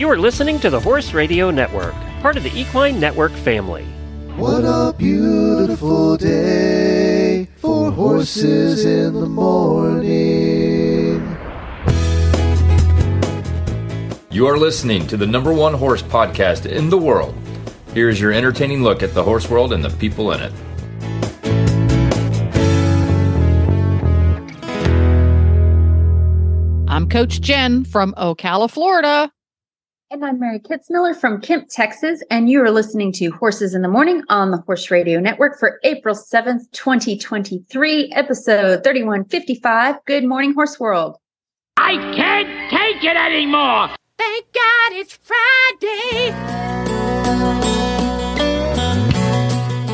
You are listening to the Horse Radio Network, part of the Equine Network family. What a beautiful day for horses in the morning. You are listening to the number one horse podcast in the world. Here's your entertaining look at the horse world and the people in it. I'm Coach Jenn from Ocala, Florida. And I'm Mary Kitzmiller from Kemp, Texas, and you are listening to Horses in the Morning on the Horse Radio Network for April 7th, 2023, episode 3155. Good morning, Horse World. I can't take it anymore. Thank God it's Friday.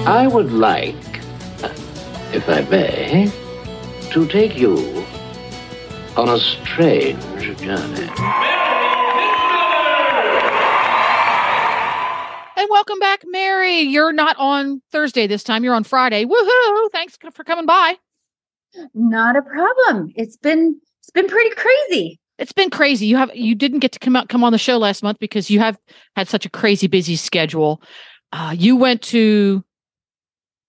I would like, if I may, to take you on a strange journey. And welcome back, Mary. You're not on Thursday this time. You're on Friday. Woohoo! Thanks for coming by. Not a problem. It's been it's been pretty crazy. It's been crazy. You have you didn't get to come out come on the show last month because you have had such a crazy busy schedule. Uh, you went to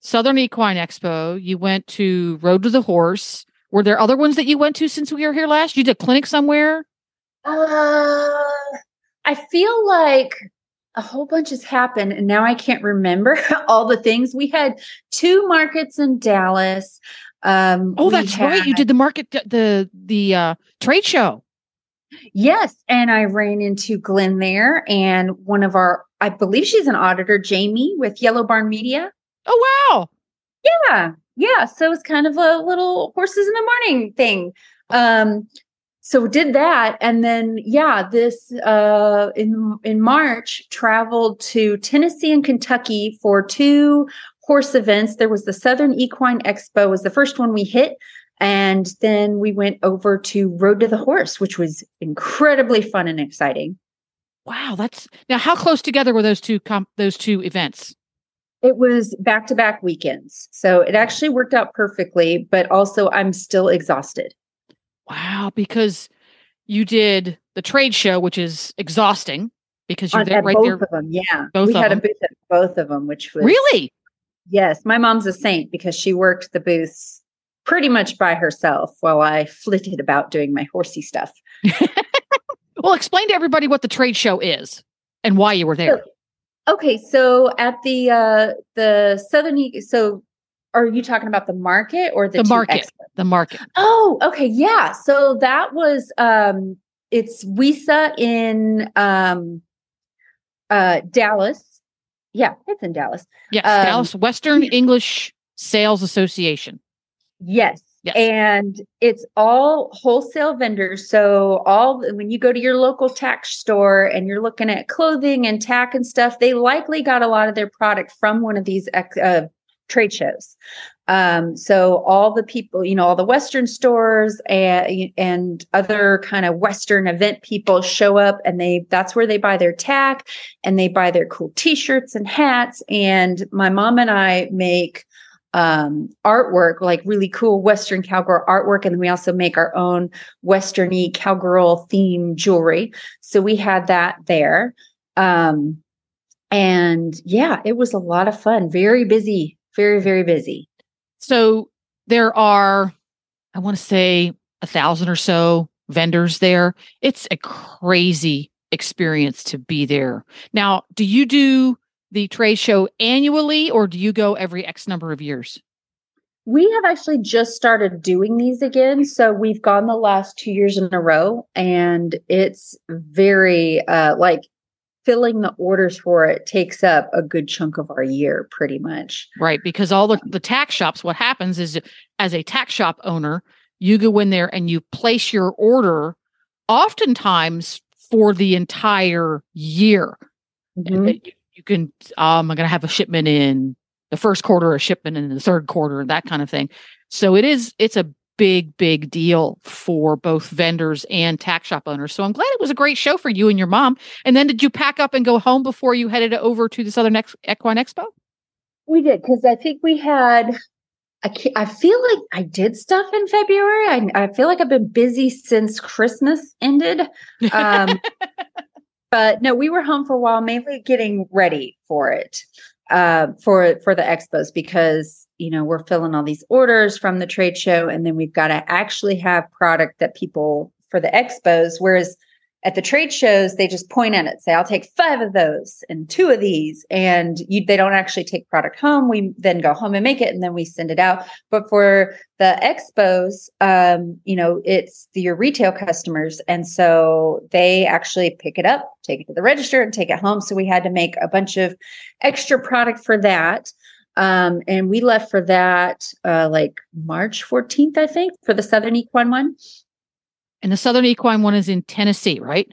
Southern Equine Expo. You went to Road to the Horse. Were there other ones that you went to since we were here last? You did a clinic somewhere? Uh, I feel like a whole bunch has happened and now I can't remember all the things. We had two markets in Dallas. Um, Oh, that's right. You did the market the the uh trade show. Yes, and I ran into Glenn there and one of our I believe she's an auditor, Jamie with Yellow Barn Media. Oh wow. Yeah. Yeah, so it's kind of a little horses in the morning thing. Um so did that and then yeah, this uh in in March traveled to Tennessee and Kentucky for two horse events. There was the Southern Equine Expo was the first one we hit and then we went over to Road to the Horse, which was incredibly fun and exciting. Wow, that's now how close together were those two comp those two events? It was back to back weekends. So it actually worked out perfectly, but also I'm still exhausted. Wow, because you did the trade show, which is exhausting because you're there right both there. of them, yeah. both we of had them. a booth at both of them, which was Really? yes. My mom's a saint because she worked the booths pretty much by herself while I flitted about doing my horsey stuff. Well, explain to everybody what the trade show is and why you were there. Okay, so at the uh the Southern so are you talking about the market or the, The market. expos? The market. Oh, okay, yeah. So that was um it's WESA in um uh Dallas. Yeah, it's in Dallas. Yes, Um, Dallas Western English Sales Association. Yes. Yes. And it's all wholesale vendors. So all when you go to your local tack store and you're looking at clothing and tack and stuff, they likely got a lot of their product from one of these ex- uh, trade shows. Um, so all the people, you know, all the Western stores and and other kind of Western event people show up, and they that's where they buy their tack and they buy their cool T-shirts and hats. And my mom and I make um, artwork, like really cool Western cowgirl artwork. And then we also make our own Westerny cowgirl theme jewelry. So we had that there. Um, and yeah, it was a lot of fun. Very busy, very, very busy. So there are, I want to say, a thousand or so vendors there. It's a crazy experience to be there. Now, do you do the trade show annually or do you go every X number of years? We have actually just started doing these again. So we've gone the last two years in a row, and it's very uh, like filling the orders for it takes up a good chunk of our year, pretty much. Right. Because all the, the tack shops, what happens is as a tack shop owner, you go in there and you place your order oftentimes for the entire year. Mhm. You, you can, um, I'm going to have a shipment in the first quarter, a shipment in the third quarter, that kind of thing. So it is, it's a big, big deal for both vendors and tack shop owners. So I'm glad it was a great show for you and your mom. And then did you pack up and go home before you headed over to the Southern Ex- Equine Expo? We did because I think we had. I I feel like I did stuff in February. I I feel like I've been busy since Christmas ended. Um, but no, we were home for a while, mainly getting ready for it, uh, for for the expos because you know we're filling all these orders from the trade show, and then we've got to actually have product that people for the expos. Whereas at the trade shows, they just point at it, say, I'll take five of those and two of these. And you, they don't actually take product home. We then go home and make it and then we send it out. But for the expos, um, you know, it's your retail customers. And so they actually pick it up, take it to the register and take it home. So we had to make a bunch of extra product for that. Um, and we left for that uh, like March 14th, I think, for the Southern Equine one. And the Southern Equine one is in Tennessee, right?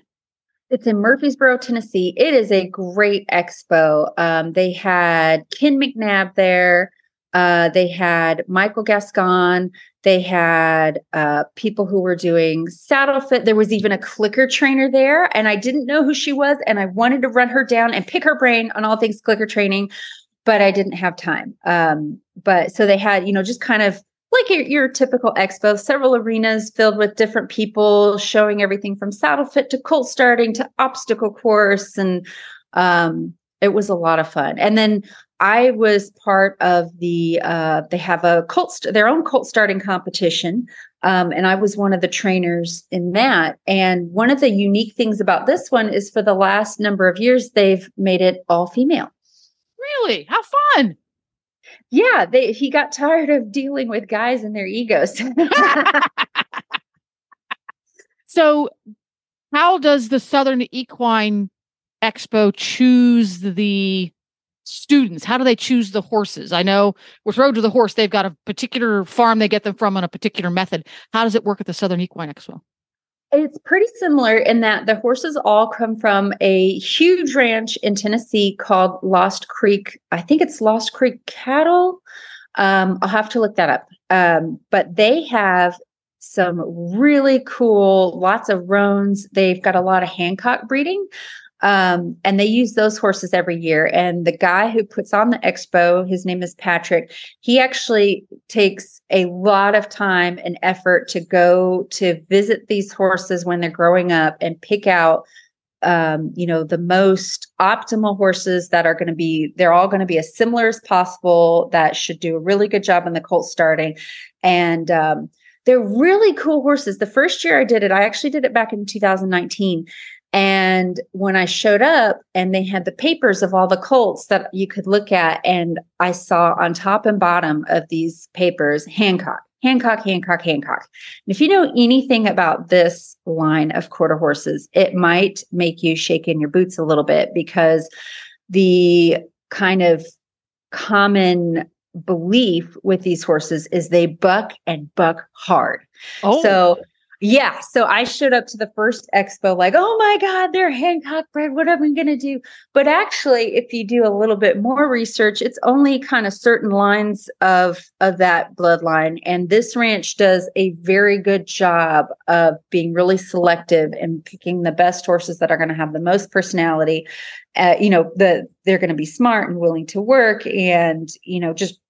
It's in Murfreesboro, Tennessee. It is a great expo. Um, they had Ken McNabb there. Uh, they had Michael Gascon. They had uh, people who were doing saddle fit. There was even a clicker trainer there, and I didn't know who she was, and I wanted to run her down and pick her brain on all things clicker training, but I didn't have time. Um, but so they had, you know, just kind of like your, your, typical expo, several arenas filled with different people showing everything from saddle fit to colt starting to obstacle course. And um, it was a lot of fun. And then I was part of the, uh, they have a colt, st- their own colt starting competition. Um, and I was one of the trainers in that. And one of the unique things about this one is for the last number of years, they've made it all female. Really? How fun! yeah, they, he got tired of dealing with guys and their egos. so, how does the Southern Equine Expo choose the students? How do they choose the horses? I know with Road to the Horse, they've got a particular farm they get them from on a particular method. How does it work at the Southern Equine Expo? It's pretty similar in that the horses all come from a huge ranch in Tennessee called Lost Creek. I think it's Lost Creek Cattle. Um, I'll have to look that up. Um, but they have some really cool, lots of roans. They've got a lot of Hancock breeding. Um, and they use those horses every year. And the guy who puts on the expo, his name is Patrick, he actually takes a lot of time and effort to go to visit these horses when they're growing up and pick out um, you know the most optimal horses that are going to be they're all going to be as similar as possible that should do a really good job in the colt starting. And um, they're really cool horses. The first year i did it i actually did it back in 2019 and when I showed up and they had the papers of all the colts that you could look at, and I saw on top and bottom of these papers, Hancock, Hancock, Hancock, Hancock. And if you know anything about this line of quarter horses, it might make you shake in your boots a little bit because the kind of common belief with these horses is they buck and buck hard. Oh. So yeah. So I showed up to the first expo like, oh my God, they're Hancock bred. What am I going to do? But actually, if you do a little bit more research, it's only kind of certain lines of, of that bloodline. And this ranch does a very good job of being really selective and picking the best horses that are going to have the most personality. Uh, you know, the, they're going to be smart and willing to work and, you know, just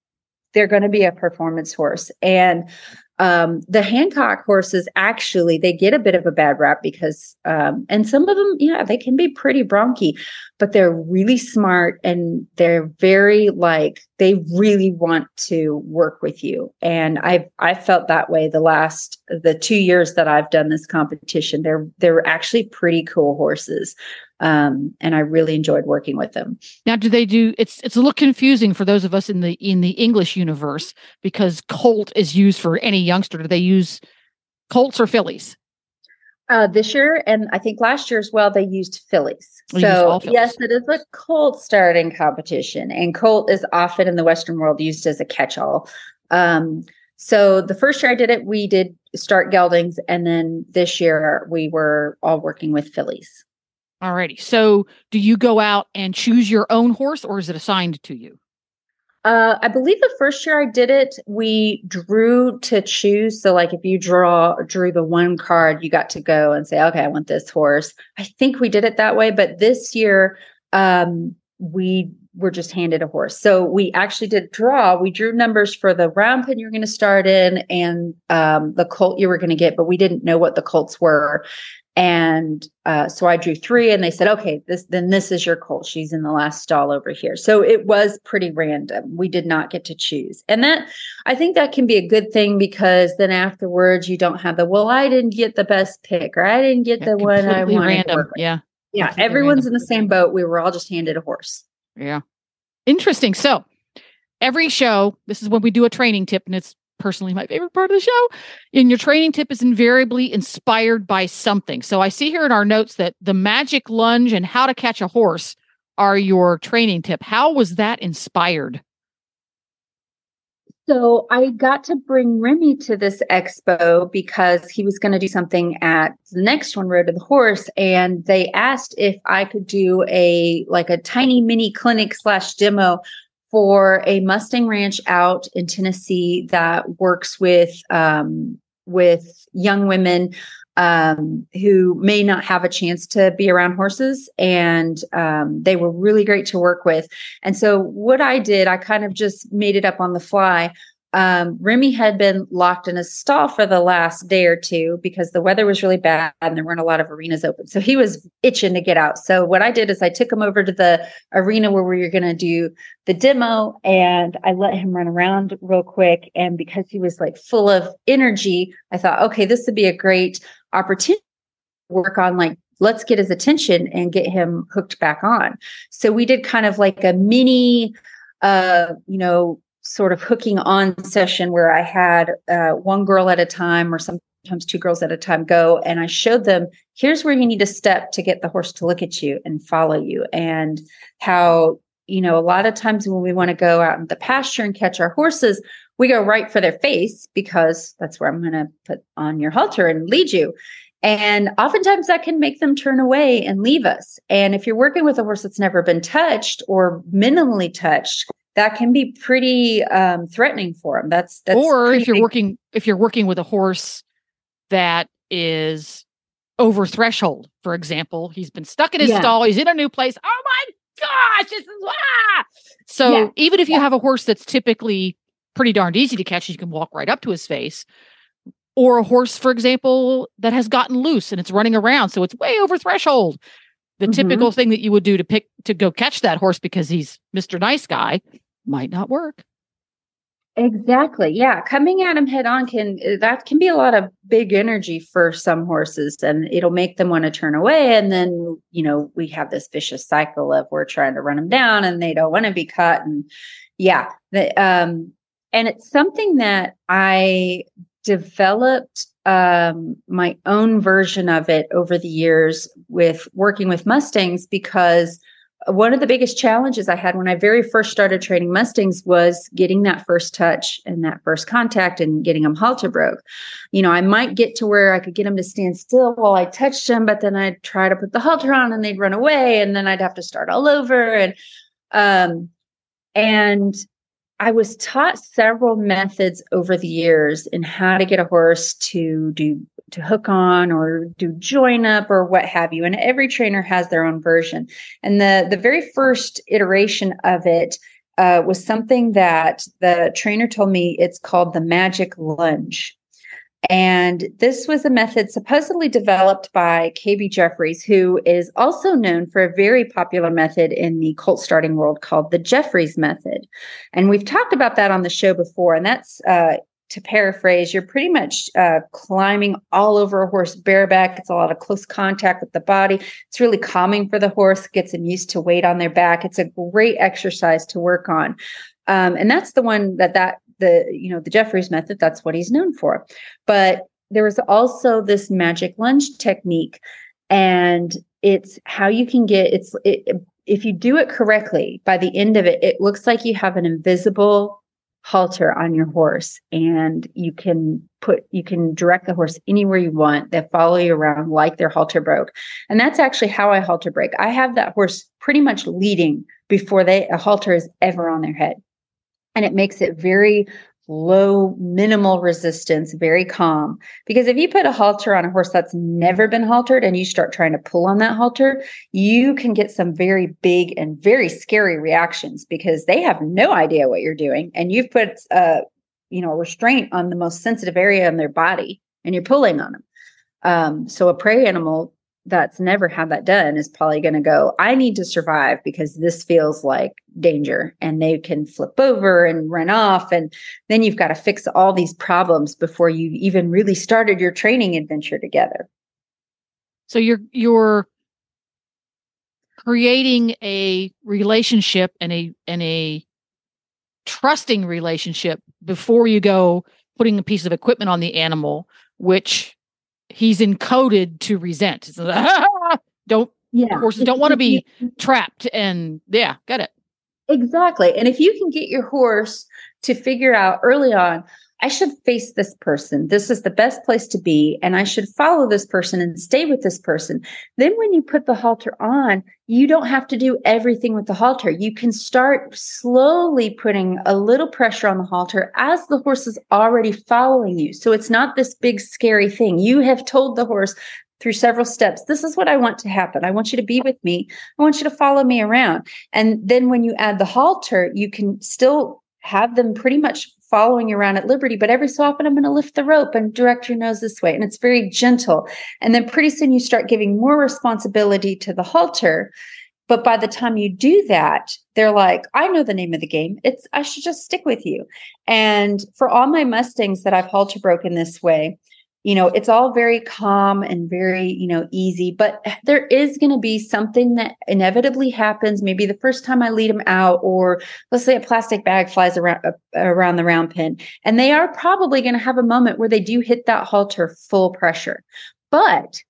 they're going to be a performance horse. And um, the Hancock horses actually they get a bit of a bad rap because um, and some of them yeah they can be pretty bronky but they're really smart and they're very like they really want to work with you and I've I felt that way the last the two years that I've done this competition they're they're actually pretty cool horses um, and I really enjoyed working with them. Now, do they do? It's it's a little confusing for those of us in the in the English universe because Colt is used for any youngster. Do they use Colts or fillies? Uh, this year and I think last year as well, they used fillies. We so fillies. yes, it is a Colt starting competition, and Colt is often in the Western world used as a catch-all. Um, so the first year I did it, we did start geldings, and then this year we were all working with fillies. Alrighty. So do you go out and choose your own horse or is it assigned to you? Uh, I believe the first year I did it, we drew to choose. So, like, if you draw drew the one card, you got to go and say, "Okay, I want this horse." I think we did it that way. But this year, um, we were just handed a horse. So we actually did draw. We drew numbers for the round pen you're going to start in and um, the colt you were going to get, but we didn't know what the colts were. And uh, so I drew three, and they said, "Okay, this then this is your colt. She's in the last stall over here." So it was pretty random. We did not get to choose, and that I think that can be a good thing because then afterwards you don't have the well, I didn't get the best pick, or I didn't get Yeah, the one I wanted. random. Yeah. yeah. completely Everyone's random. in the same boat. We were all just handed a horse. Yeah. Interesting. So every show, this is when we do a training tip, and it's personally my favorite part of the show. And your training tip is invariably inspired by something. So I see here in our notes that the magic lunge and how to catch a horse are your training tip. How was that inspired? So I got to bring Remy to this expo because he was going to do something at the next one, Road to the Horse, and they asked if I could do a like a tiny mini clinic slash demo for a Mustang ranch out in Tennessee that works with um, with young women um, who may not have a chance to be around horses, and um, they were really great to work with. And so what I did, I kind of just made it up on the fly. Um, Remy had been locked in a stall for the last day or two because the weather was really bad and there weren't a lot of arenas open. So he was itching to get out. So what I did is I took him over to the arena where we were going to do the demo and I let him run around real quick. And because he was like full of energy, I thought, okay, this would be a great opportunity to work on like let's get his attention and get him hooked back on. So we did kind of like a mini, uh, you know, sort of hooking on session where I had uh, one girl at a time or sometimes two girls at a time go and I showed them here's where you need to step to get the horse to look at you and follow you and how you know a lot of times when we want to go out in the pasture and catch our horses we go right for their face because that's where I'm going to put on your halter and lead you and oftentimes that can make them turn away and leave us. And if you're working with a horse that's never been touched or minimally touched, that can be pretty um, threatening for them. That's that's or if you're big- working if you're working with a horse that is over threshold, for example, he's been stuck in his Yeah. stall, he's in a new place. Oh my gosh, this is ah! So Yeah. even if you have a horse that's typically pretty darned easy to catch, you can walk right up to his face. Or a horse, for example, that has gotten loose and it's running around, so it's way over threshold. The Mhm. typical thing that you would do to pick to go catch that horse because he's Mr. Nice Guy might not work. Exactly. Yeah. Coming at them head on can, uh, that can be a lot of big energy for some horses and it'll make them want to turn away. And then, you know, we have this vicious cycle of we're trying to run them down and they don't want to be cut. And yeah. The, um, and it's something that I developed um, my own version of it over the years with working with Mustangs because one of the biggest challenges I had when I very first started training Mustangs was getting that first touch and that first contact and getting them halter broke. You know, I might get to where I could get them to stand still while I touched them, but then I'd try to put the halter on and they'd run away and then I'd have to start all over. And, um, and I was taught several methods over the years in how to get a horse to do to hook on or do join up or what have you. And every trainer has their own version. And the the very first iteration of it uh, was something that the trainer told me it's called the magic lunge. And this was a method supposedly developed by KB Jeffries, who is also known for a very popular method in the colt starting world called the Jeffries method. And we've talked about that on the show before. And that's, uh, to paraphrase, you're pretty much uh, climbing all over a horse bareback. It's a lot of close contact with the body. It's really calming for the horse, gets them used to weight on their back. It's a great exercise to work on. Um, and that's the one that that the you know the Jeffries method. That's what he's known for. But there was also this magic lunge technique, and it's how you can get it's it, if you do it correctly. By the end of it, it looks like you have an invisible halter on your horse and you can put you can direct the horse anywhere you want they follow you around like their halter broke and that's actually how i halter break i have that horse pretty much leading before they a halter is ever on their head and it makes it very low, minimal resistance, very calm. Because if you put a halter on a horse that's never been haltered and you start trying to pull on that halter, you can get some very big and very scary reactions because they have no idea what you're doing. And you've put a, you know, a restraint on the most sensitive area in their body and you're pulling on them. Um, so a prey animal that's never had that done is probably going to go, I need to survive because this feels like danger. And they can flip over and run off. And then you've got to fix all these problems before you even really started your training adventure together. So you're, you're, creating a relationship and a and a trusting relationship before you go putting a piece of equipment on the animal which he's encoded to resent. don't yeah. horses don't want to be trapped and yeah, got it. Exactly. And if you can get your horse to figure out early on, I should face this person. This is the best place to be. And I should follow this person and stay with this person. Then, when you put the halter on, you don't have to do everything with the halter. You can start slowly putting a little pressure on the halter as the horse is already following you. So it's not this big, scary thing. You have told the horse, through several steps. This is what I want to happen. I want you to be with me. I want you to follow me around. And then when you add the halter, you can still have them pretty much following you around at liberty, but every so often I'm going to lift the rope and direct your nose this way. And it's very gentle. And then pretty soon you start giving more responsibility to the halter. But by the time you do that, they're like, I know the name of the game. It's I should just stick with you. And for all my Mustangs that I've halter broken this way, you know it's all very calm and very you know easy but there is going to be something that inevitably happens. Maybe the first time i lead them out or let's say a plastic bag flies around uh, around the round pen and they are probably going to have a moment where they do hit that halter full pressure. But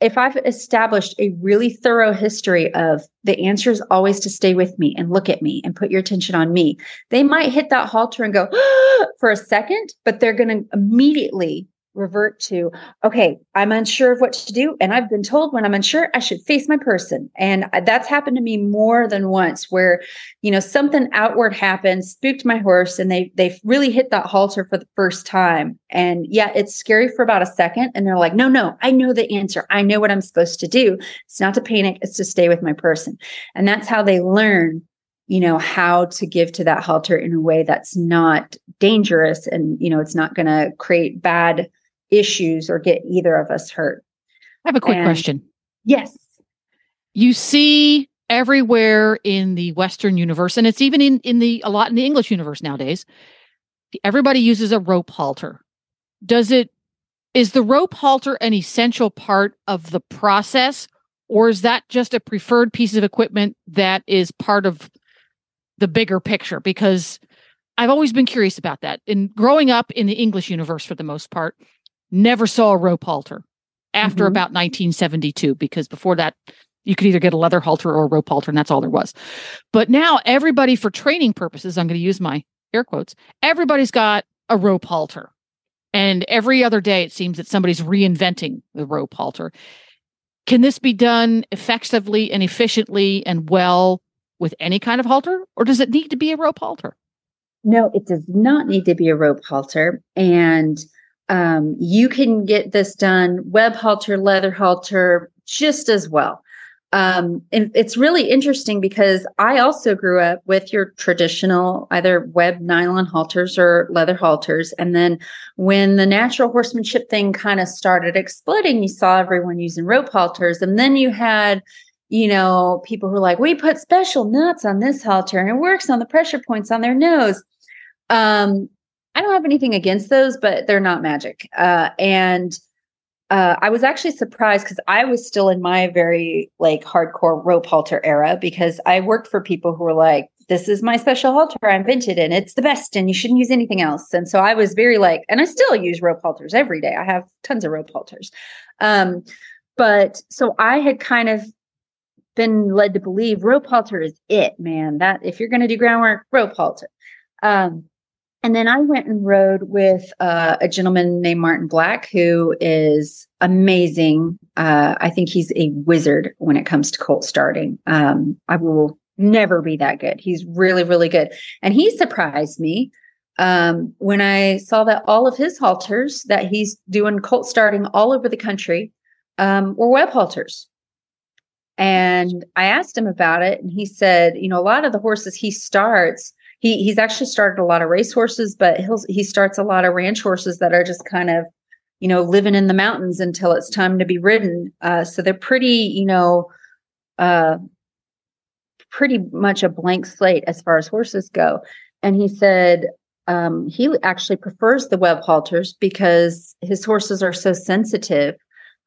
if I've established a really thorough history of the answer is always to stay with me and look at me and put your attention on me, they might hit that halter and go for a second, but they're going to immediately revert to, okay, I'm unsure of what to do. And I've been told when I'm unsure, I should face my person. And that's happened to me more than once where, you know, something outward happened, spooked my horse, and they they really hit that halter for the first time. And yeah, it's scary for about a second. And they're like, no, no, I know the answer. I know what I'm supposed to do. It's not to panic, it's to stay with my person. And that's how they learn you know how to give to that halter in a way that's not dangerous and you know it's not going to create bad issues or get either of us hurt. I have a quick and, question. Yes. You see everywhere in the Western universe, and it's even in, in the a lot in the English universe nowadays, everybody uses a rope halter. Does it is the rope halter an essential part of the process, or is that just a preferred piece of equipment that is part of the bigger picture? Because I've always been curious about that. In growing up in the English universe for the most part, never saw a rope halter after mm-hmm. about 1972 because before that you could either get a leather halter or a rope halter and that's all there was. But now everybody for training purposes i'm going to use my air quotes everybody's got a rope halter. And every other day it seems that somebody's reinventing the rope halter. Can this be done effectively and efficiently and well with any kind of halter or does it need to be a rope halter? No it does not need to be a rope halter and um, you can get this done web halter, leather halter, just as well. Um, and it's really interesting because I also grew up with your traditional either web nylon halters or leather halters. And then when the natural horsemanship thing kind of started exploding, you saw everyone using rope halters. And then you had, you know, people who were like, we put special nuts on this halter and it works on the pressure points on their nose. Um, I don't have anything against those, but they're not magic. Uh, and uh, I was actually surprised because I was still in my very like hardcore rope halter era because I worked for people who were like, this is my special halter I invented and it's the best and you shouldn't use anything else. And so I was very like, and I still use rope halters every day. I have tons of rope halters. Um, but so I had kind of been led to believe rope halter is it, man. That if you're going to do groundwork, rope halter. Um, and then I went and rode with uh, a gentleman named Martin Black, who is amazing. Uh, I think he's a wizard when it comes to colt starting. Um, I will never be that good. He's really, really good. And he surprised me um, when I saw that all of his halters that he's doing colt starting all over the country um, were web halters. And I asked him about it, and he said, you know, a lot of the horses he starts, he he's actually started a lot of race horses, but he'll he starts a lot of ranch horses that are just kind of, you know, living in the mountains until it's time to be ridden. Uh, so they're pretty, you know, uh, pretty much a blank slate as far as horses go. And he said, um, he actually prefers the web halters because his horses are so sensitive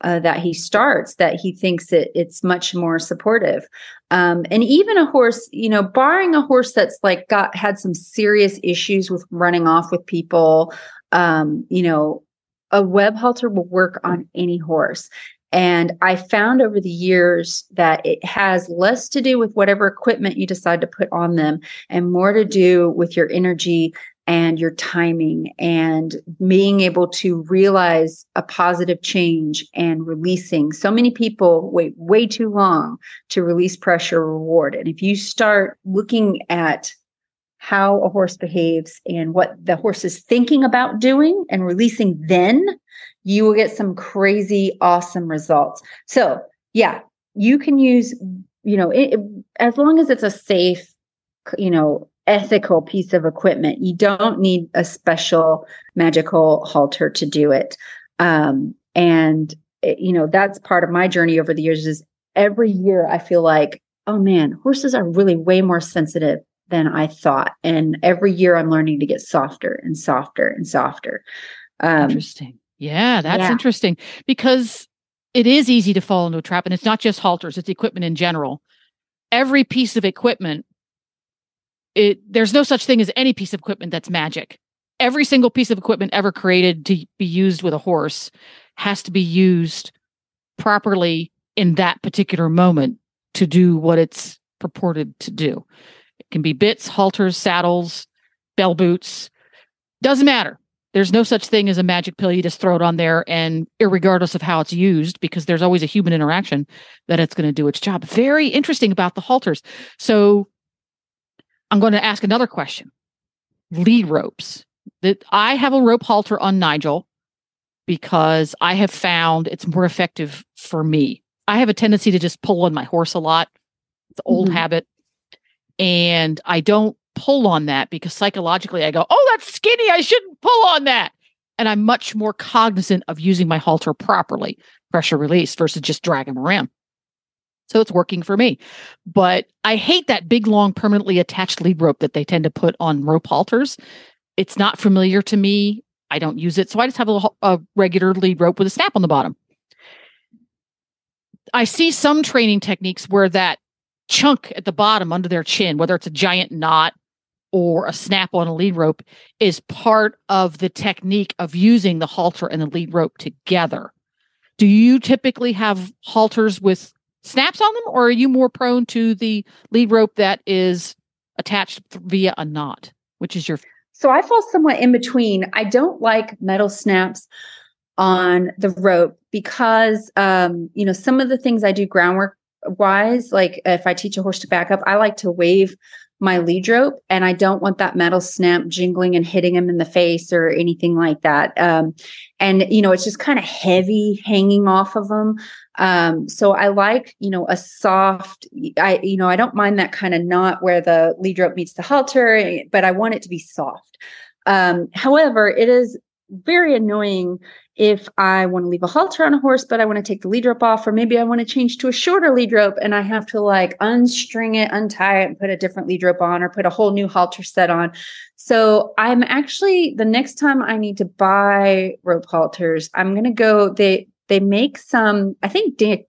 uh, that he starts that he thinks it, it's much more supportive. Um, and even a horse, you know, barring a horse that's like got had some serious issues with running off with people, um, you know, a web halter will work on any horse. And I found over the years that it has less to do with whatever equipment you decide to put on them and more to do with your energy and your timing and being able to realize a positive change and releasing. So many people wait way too long to release pressure reward. And if you start looking at how a horse behaves and what the horse is thinking about doing and releasing then, you will get some crazy awesome results. So, yeah, you can use, you know, it, as long as it's a safe, you know, ethical piece of equipment. You don't need a special magical halter to do it. Um, and it, you know, that's part of my journey over the years is every year I feel like, oh man, horses are really way more sensitive than I thought. And every year I'm learning to get softer and softer and softer. Um, interesting. Yeah, that's yeah. interesting because it is easy to fall into a trap. And it's not just halters, it's equipment in general. Every piece of equipment it there's no such thing as any piece of equipment that's magic. Every single piece of equipment ever created to be used with a horse has to be used properly in that particular moment to do what it's purported to do. It can be bits, halters, saddles, bell boots, doesn't matter. There's no such thing as a magic pill. You just throw it on there, and regardless of how it's used, because there's always a human interaction, that it's going to do its job. Very interesting about the halters. So I'm going to ask another question. Lead ropes. That I have a rope halter on Nigel because I have found it's more effective for me. I have a tendency to just pull on my horse a lot. It's an old mm-hmm. habit. And I don't pull on that because psychologically I go, oh, that's skinny. I shouldn't pull on that. And I'm much more cognizant of using my halter properly, pressure release versus just dragging around. So it's working for me. But I hate that big, long, permanently attached lead rope that they tend to put on rope halters. It's not familiar to me. I don't use it. So I just have a, a regular lead rope with a snap on the bottom. I see some training techniques where that chunk at the bottom under their chin, whether it's a giant knot or a snap on a lead rope, is part of the technique of using the halter and the lead rope together. Do you typically have halters with snaps on them, or are you more prone to the lead rope that is attached via a knot? Which is your so I fall somewhat in between. I don't like metal snaps on the rope because um, you know some of the things I do groundwork wise, like if I teach a horse to back up, I like to wave my lead rope and I don't want that metal snap jingling and hitting him in the face or anything like that. Um, and you know, it's just kind of heavy hanging off of them. Um, so I like, you know, a soft, I, you know, I don't mind that kind of knot where the lead rope meets the halter, but I want it to be soft. Um, however, it is very annoying if I want to leave a halter on a horse, but I want to take the lead rope off, or maybe I want to change to a shorter lead rope and I have to like unstring it, untie it, and put a different lead rope on, or put a whole new halter set on. So I'm actually the next time I need to buy rope halters, I'm gonna go. They they make some, I think Dan,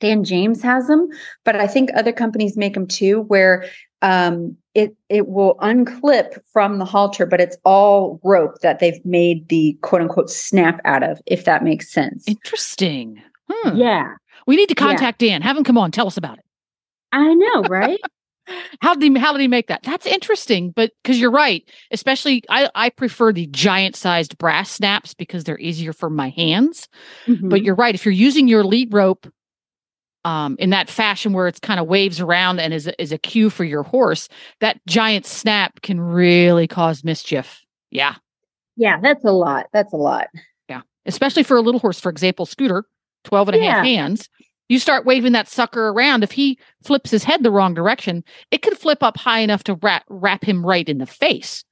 Dan James has them, but I think other companies make them too, where um, it it will unclip from the halter, but it's all rope that they've made the quote unquote snap out of, if that makes sense. Interesting. Hmm. Yeah. We need to contact yeah. Dan. Have him come on. Tell us about it. I know, right? how did he how did he make that? That's interesting, but because you're right, especially I I prefer the giant sized brass snaps because they're easier for my hands. Mm-hmm. But you're right. If you're using your lead rope um, in that fashion where it's kind of waves around and is a, is a cue for your horse, that giant snap can really cause mischief Yeah. Yeah, that's a lot. That's a lot. Yeah. Especially for a little horse, for example, Scooter, 12 and a half hands. You start waving that sucker around. If he flips his head the wrong direction, it could flip up high enough to wrap, wrap him right in the face.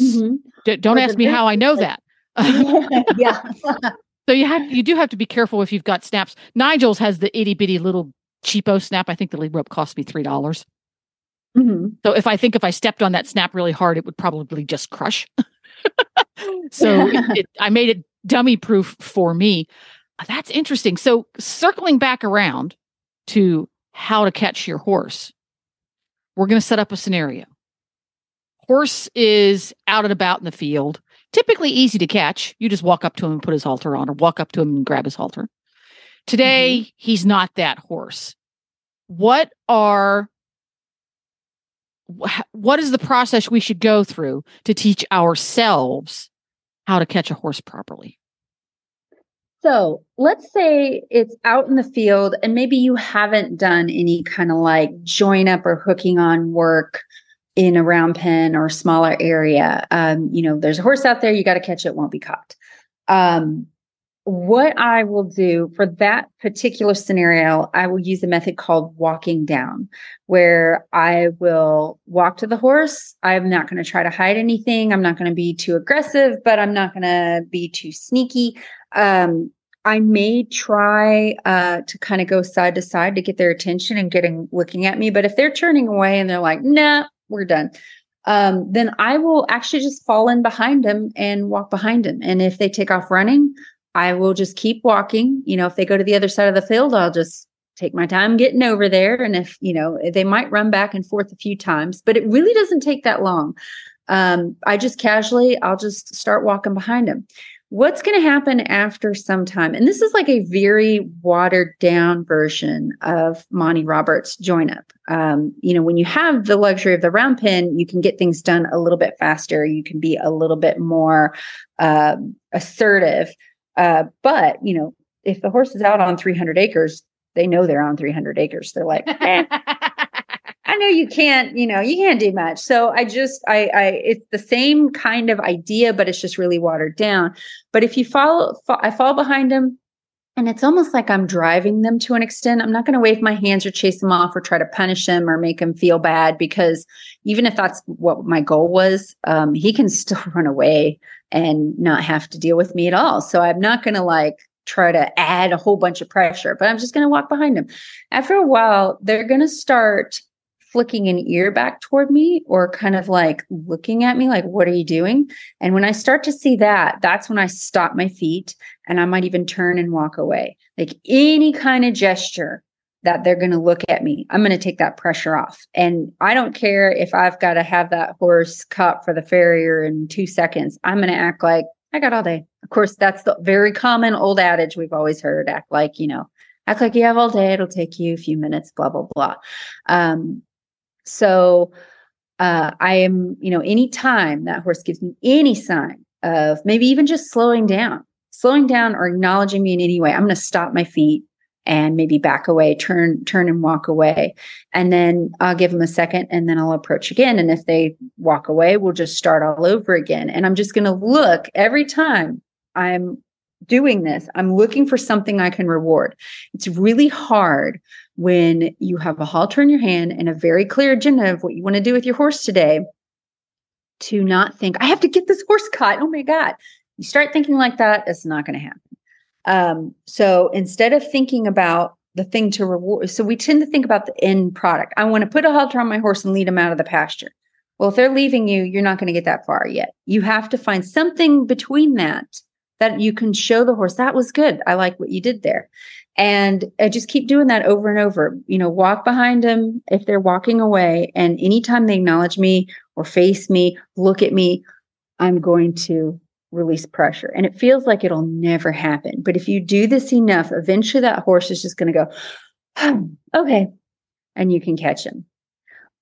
Mhm. D- don't Or ask me how I know that. yeah. So you have you do have to be careful if you've got snaps. Nigel's has the itty bitty little cheapo snap. I think the lead rope cost me three dollars. Mhm. So if I think if I stepped on that snap really hard, it would probably just crush. so it, it, I made it dummy proof for me. Uh, That's interesting. So circling back around to how to catch your horse, we're going to set up a scenario. Horse is out and about in the field, typically easy to catch. You just walk up to him and put his halter on, or walk up to him and grab his halter. Today, mm-hmm. he's not that horse. What are what is the process we should go through to teach ourselves how to catch a horse properly? So let's say it's out in the field and maybe you haven't done any kind of like join up or hooking on work in a round pen or smaller area. Um, you know, there's a horse out there, you got to catch it, won't be caught. Um, what I will do for that particular scenario, I will use a method called walking down, where I will walk to the horse. I'm not going to try to hide anything. I'm not going to be too aggressive, but I'm not going to be too sneaky. Um, I may try uh, to kind of go side to side to get their attention and getting looking at me. But if they're turning away and they're like, "Nah, we're done," um, then I will actually just fall in behind them and walk behind them. And if they take off running, I will just keep walking. You know, if they go to the other side of the field, I'll just take my time getting over there. And if you know, they might run back and forth a few times, but it really doesn't take that long. Um, I just casually, I'll just start walking behind them what's going to happen after some time and this is like a very watered down version of monty roberts join up um, you know when you have the luxury of the round pen you can get things done a little bit faster you can be a little bit more uh, assertive uh, but you know if the horse is out on 300 acres they know they're on 300 acres they're like eh, I know you can't, you know, you can't do much. So I just, I, I, it's the same kind of idea, but it's just really watered down. But if you follow, fo- I fall behind them and it's almost like I'm driving them to an extent. I'm not going to wave my hands or chase them off or try to punish him or make him feel bad because even if that's what my goal was, um, he can still run away and not have to deal with me at all. So I'm not going to like try to add a whole bunch of pressure, but I'm just going to walk behind him. After a while, they're going to start flicking an ear back toward me or kind of like looking at me like what are you doing? And when i start to see that that's when i stop my feet and i might even turn and walk away. Like any kind of gesture that they're going to look at me i'm going to take that pressure off. And i don't care if i've got to have that horse caught for the farrier in two seconds. I'm going to act like i got all day. Of course that's the very common old adage we've always heard act like you know act like you have all day it'll take you a few minutes blah blah blah. Um, so uh, I am, you know, anytime that horse gives me any sign of maybe even just slowing down, slowing down or acknowledging me in any way, I'm going to stop my feet and maybe back away, turn, turn and walk away. And then I'll give them a second and then I'll approach again. And if they walk away, we'll just start all over again. And I'm just going to look every time I'm doing this, I'm looking for something I can reward. It's really hard when you have a halter in your hand and a very clear agenda of what you want to do with your horse today to not think, I have to get this horse caught. Oh my God. You start thinking like that, it's not going to happen. Um, so instead of thinking about the thing to reward, so we tend to think about the end product. I want to put a halter on my horse and lead him out of the pasture. Well, if they're leaving you, you're not going to get that far yet. You have to find something between that that you can show the horse that was good. I like what you did there. And I just keep doing that over and over. You know, walk behind them if they're walking away. And anytime they acknowledge me or face me, look at me, I'm going to release pressure. And it feels like it'll never happen. But if you do this enough, eventually that horse is just going to go, hmm, okay. And you can catch him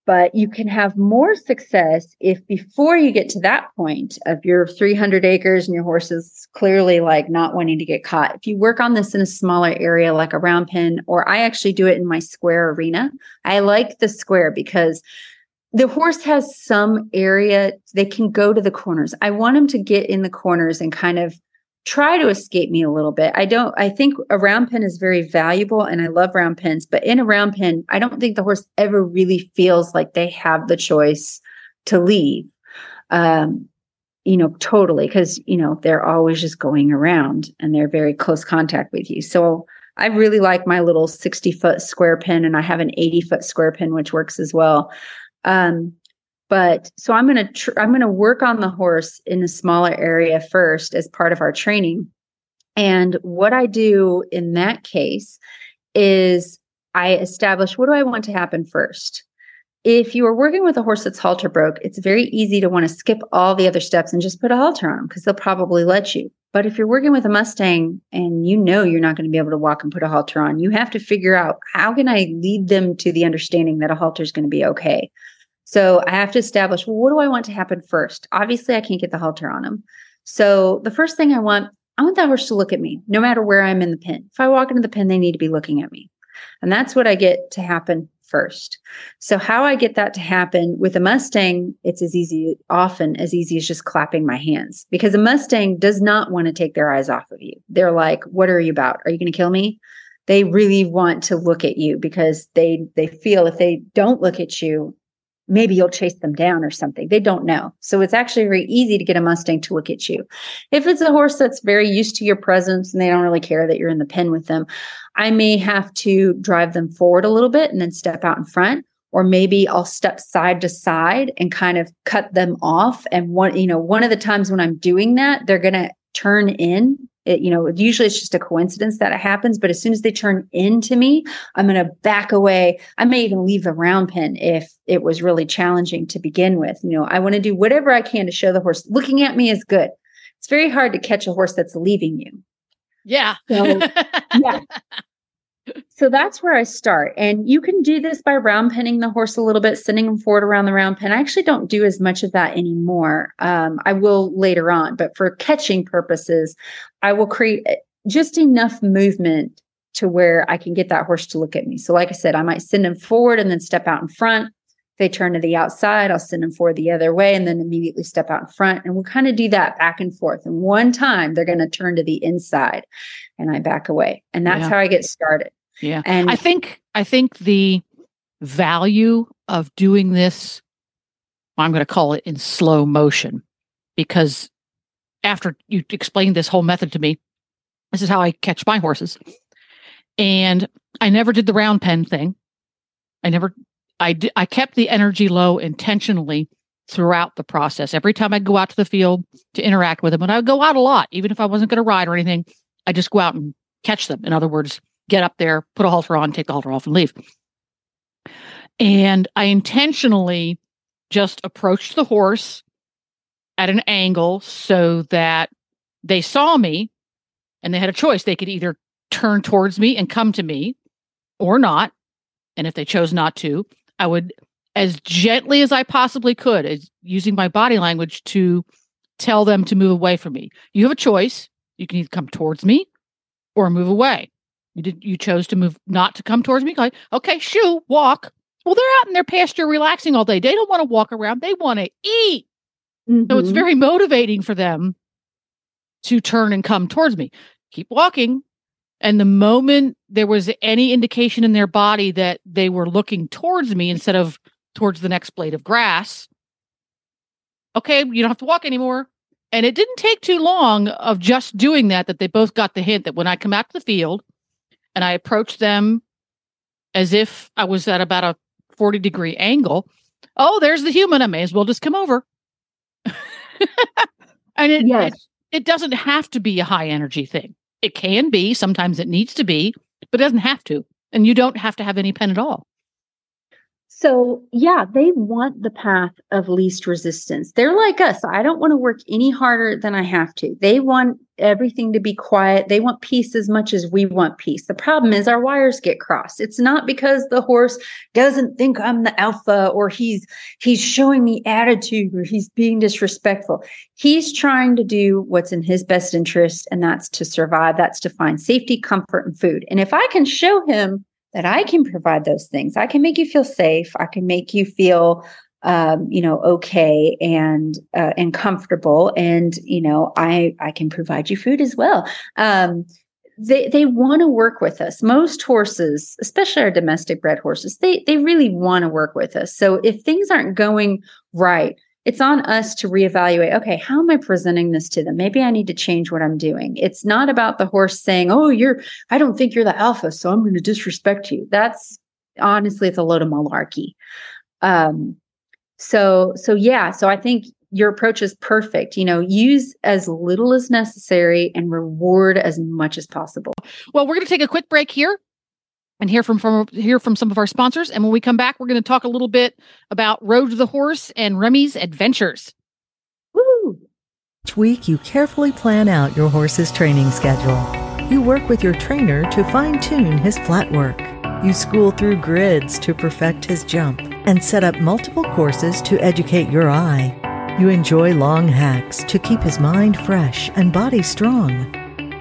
but you can have more success if before you get to that point of your 300 acres and your horse is clearly like not wanting to get caught if you work on this in a smaller area like a round pen or i actually do it in my square arena i like the square because the horse has some area they can go to the corners. I want them to get in the corners and kind of try to escape me a little bit. I don't, I think a round pen is very valuable and I love round pens, but in a round pen, I don't think the horse ever really feels like they have the choice to leave. Um, you know, totally, because, you know, they're always just going around and they're very close contact with you. So I really like my little 60 foot square pin and I have an 80 foot square pin, which works as well. Um, but so i'm going to tr- i'm going to work on the horse in a smaller area first as part of our training. And what i do in that case is i establish what do i want to happen first? If you are working with a horse that's halter broke it's very easy to want to skip all the other steps and just put a halter on because they'll probably let you. But if you're working with a mustang and you know you're not going to be able to walk and put a halter on you have to figure out how can i lead them to the understanding that a halter is going to be okay so I have to establish well, what do I want to happen first? Obviously, I can't get the halter on him. So the first thing I want, I want that horse to look at me, no matter where I'm in the pen. If I walk into the pen, they need to be looking at me. And that's what I get to happen first. So how I get that to happen with a Mustang, it's as easy, often as easy as just clapping my hands because a Mustang does not want to take their eyes off of you. They're like, what are you about? Are you going to kill me? They really want to look at you because they, they feel if they don't look at you, maybe you'll chase them down or something. They don't know. So it's actually very easy to get a Mustang to look at you. If it's a horse that's very used to your presence and they don't really care that you're in the pen with them, I may have to drive them forward a little bit and then step out in front. Or maybe I'll step side to side and kind of cut them off. And one, you know, one of the times when I'm doing that, they're going to turn in it, you know, usually it's just a coincidence that it happens, but as soon as they turn into me, I'm going to back away. I may even leave the round pen if it was really challenging to begin with. You know, I want to do whatever I can to show the horse looking at me is good. It's very hard to catch a horse that's leaving you. Yeah. So, yeah so that's where I start. And you can do this by round penning the horse a little bit, sending them forward around the round pen. I actually don't do as much of that anymore. Um, I will later on, but for catching purposes, I will create eh, just enough movement to where I can get that horse to look at me. So, like I said, I might send them forward and then step out in front. If they turn to the outside, I'll send them forward the other way and then immediately step out in front. And we'll kind of do that back and forth. And one time they're going to turn to the inside and I back away. And that's yeah. how I get started. Yeah. And I think I think the value of doing this I'm going to call it in slow motion because after you explained this whole method to me, this is how I catch my horses. And I never did the round pen thing. I never I did, I kept the energy low intentionally throughout the process. Every time I'd go out to the field to interact with them, and I would go out a lot, even if I wasn't going to ride or anything, I just go out and catch them. In other words, get up there, put a halter on, take the halter off, and leave. And I intentionally just approached the horse at an angle so that they saw me and they had a choice. They could either turn towards me and come to me or not. And if they chose not to, I would, as gently as I possibly could, as using my body language to tell them to move away from me. You have a choice. You can either come towards me or move away. You did you chose to move not to come towards me. Like, okay, shoo, walk. Well, they're out in their pasture relaxing all day. They don't want to walk around. They want to eat. Mm-hmm. So it's mm-hmm. very motivating for them to turn and come towards me. Keep walking. And the moment there was any indication in their body that they were looking towards me instead of towards the next blade of grass, okay, you don't have to walk anymore. And it didn't take too long of just doing that, that they both got the hint that when I come out to the field, and I approached them as if I was at about a 40 degree angle. Oh, there's the human. I may as well just come over. and it, yes. it, it doesn't have to be a high energy thing. It can be, sometimes it needs to be, but it doesn't have to. And you don't have to have any pen at all. So, yeah, they want the path of least resistance. They're like us. I don't want to work any harder than I have to. They want everything to be quiet. They want peace as much as we want peace. The problem is our wires get crossed. It's not because the horse doesn't think I'm the alpha or he's he's showing me attitude or he's being disrespectful. He's trying to do what's in his best interest and that's to survive. That's to find safety, comfort and food. And if I can show him that I can provide those things. I can make you feel safe. I can make you feel um, you know, okay and uh, and comfortable, and you know, I I can provide you food as well. Um, they they want to work with us. Most horses, especially our domestic bred horses, they they really want to work with us. So if things aren't going right, it's on us to reevaluate. Okay, how am I presenting this to them? Maybe I need to change what I'm doing. It's not about the horse saying, "Oh, you're I don't think you're the alpha, so I'm going to disrespect you." That's honestly it's a load of malarkey. Um, so so yeah so i think your approach is perfect you know use as little as necessary and reward as much as possible well we're going to take a quick break here and hear from, from hear from some of our sponsors and when we come back we're going to talk a little bit about road to the horse and remy's adventures Woo! each week you carefully plan out your horse's training schedule you work with your trainer to fine-tune his flat work you school through grids to perfect his jump and set up multiple courses to educate your eye. You enjoy long hacks to keep his mind fresh and body strong.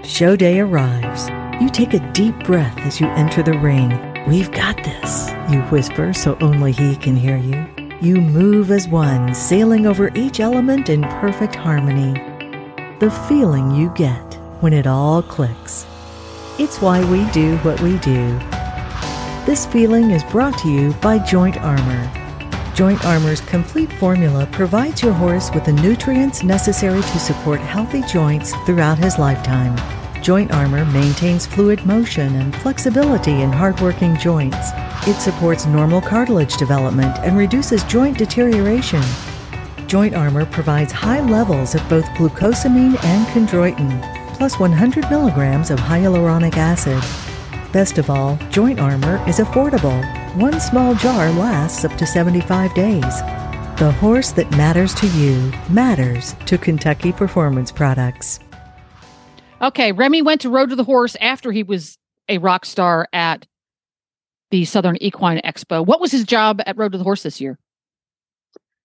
Show day arrives. You take a deep breath as you enter the ring. We've got this, you whisper so only he can hear you. You move as one, sailing over each element in perfect harmony. The feeling you get when it all clicks. It's why we do what we do. This feeling is brought to you by Joint Armor. Joint Armor's complete formula provides your horse with the nutrients necessary to support healthy joints throughout his lifetime. Joint Armor maintains fluid motion and flexibility in hardworking joints. It supports normal cartilage development and reduces joint deterioration. Joint Armor provides high levels of both glucosamine and chondroitin, plus 100 milligrams of hyaluronic acid. Best of all, joint armor is affordable. One small jar lasts up to 75 days. The horse that matters to you matters to Kentucky Performance Products. Okay, Remy went to Road to the Horse after he was a rock star at the Southern Equine Expo. What was his job at Road to the Horse this year?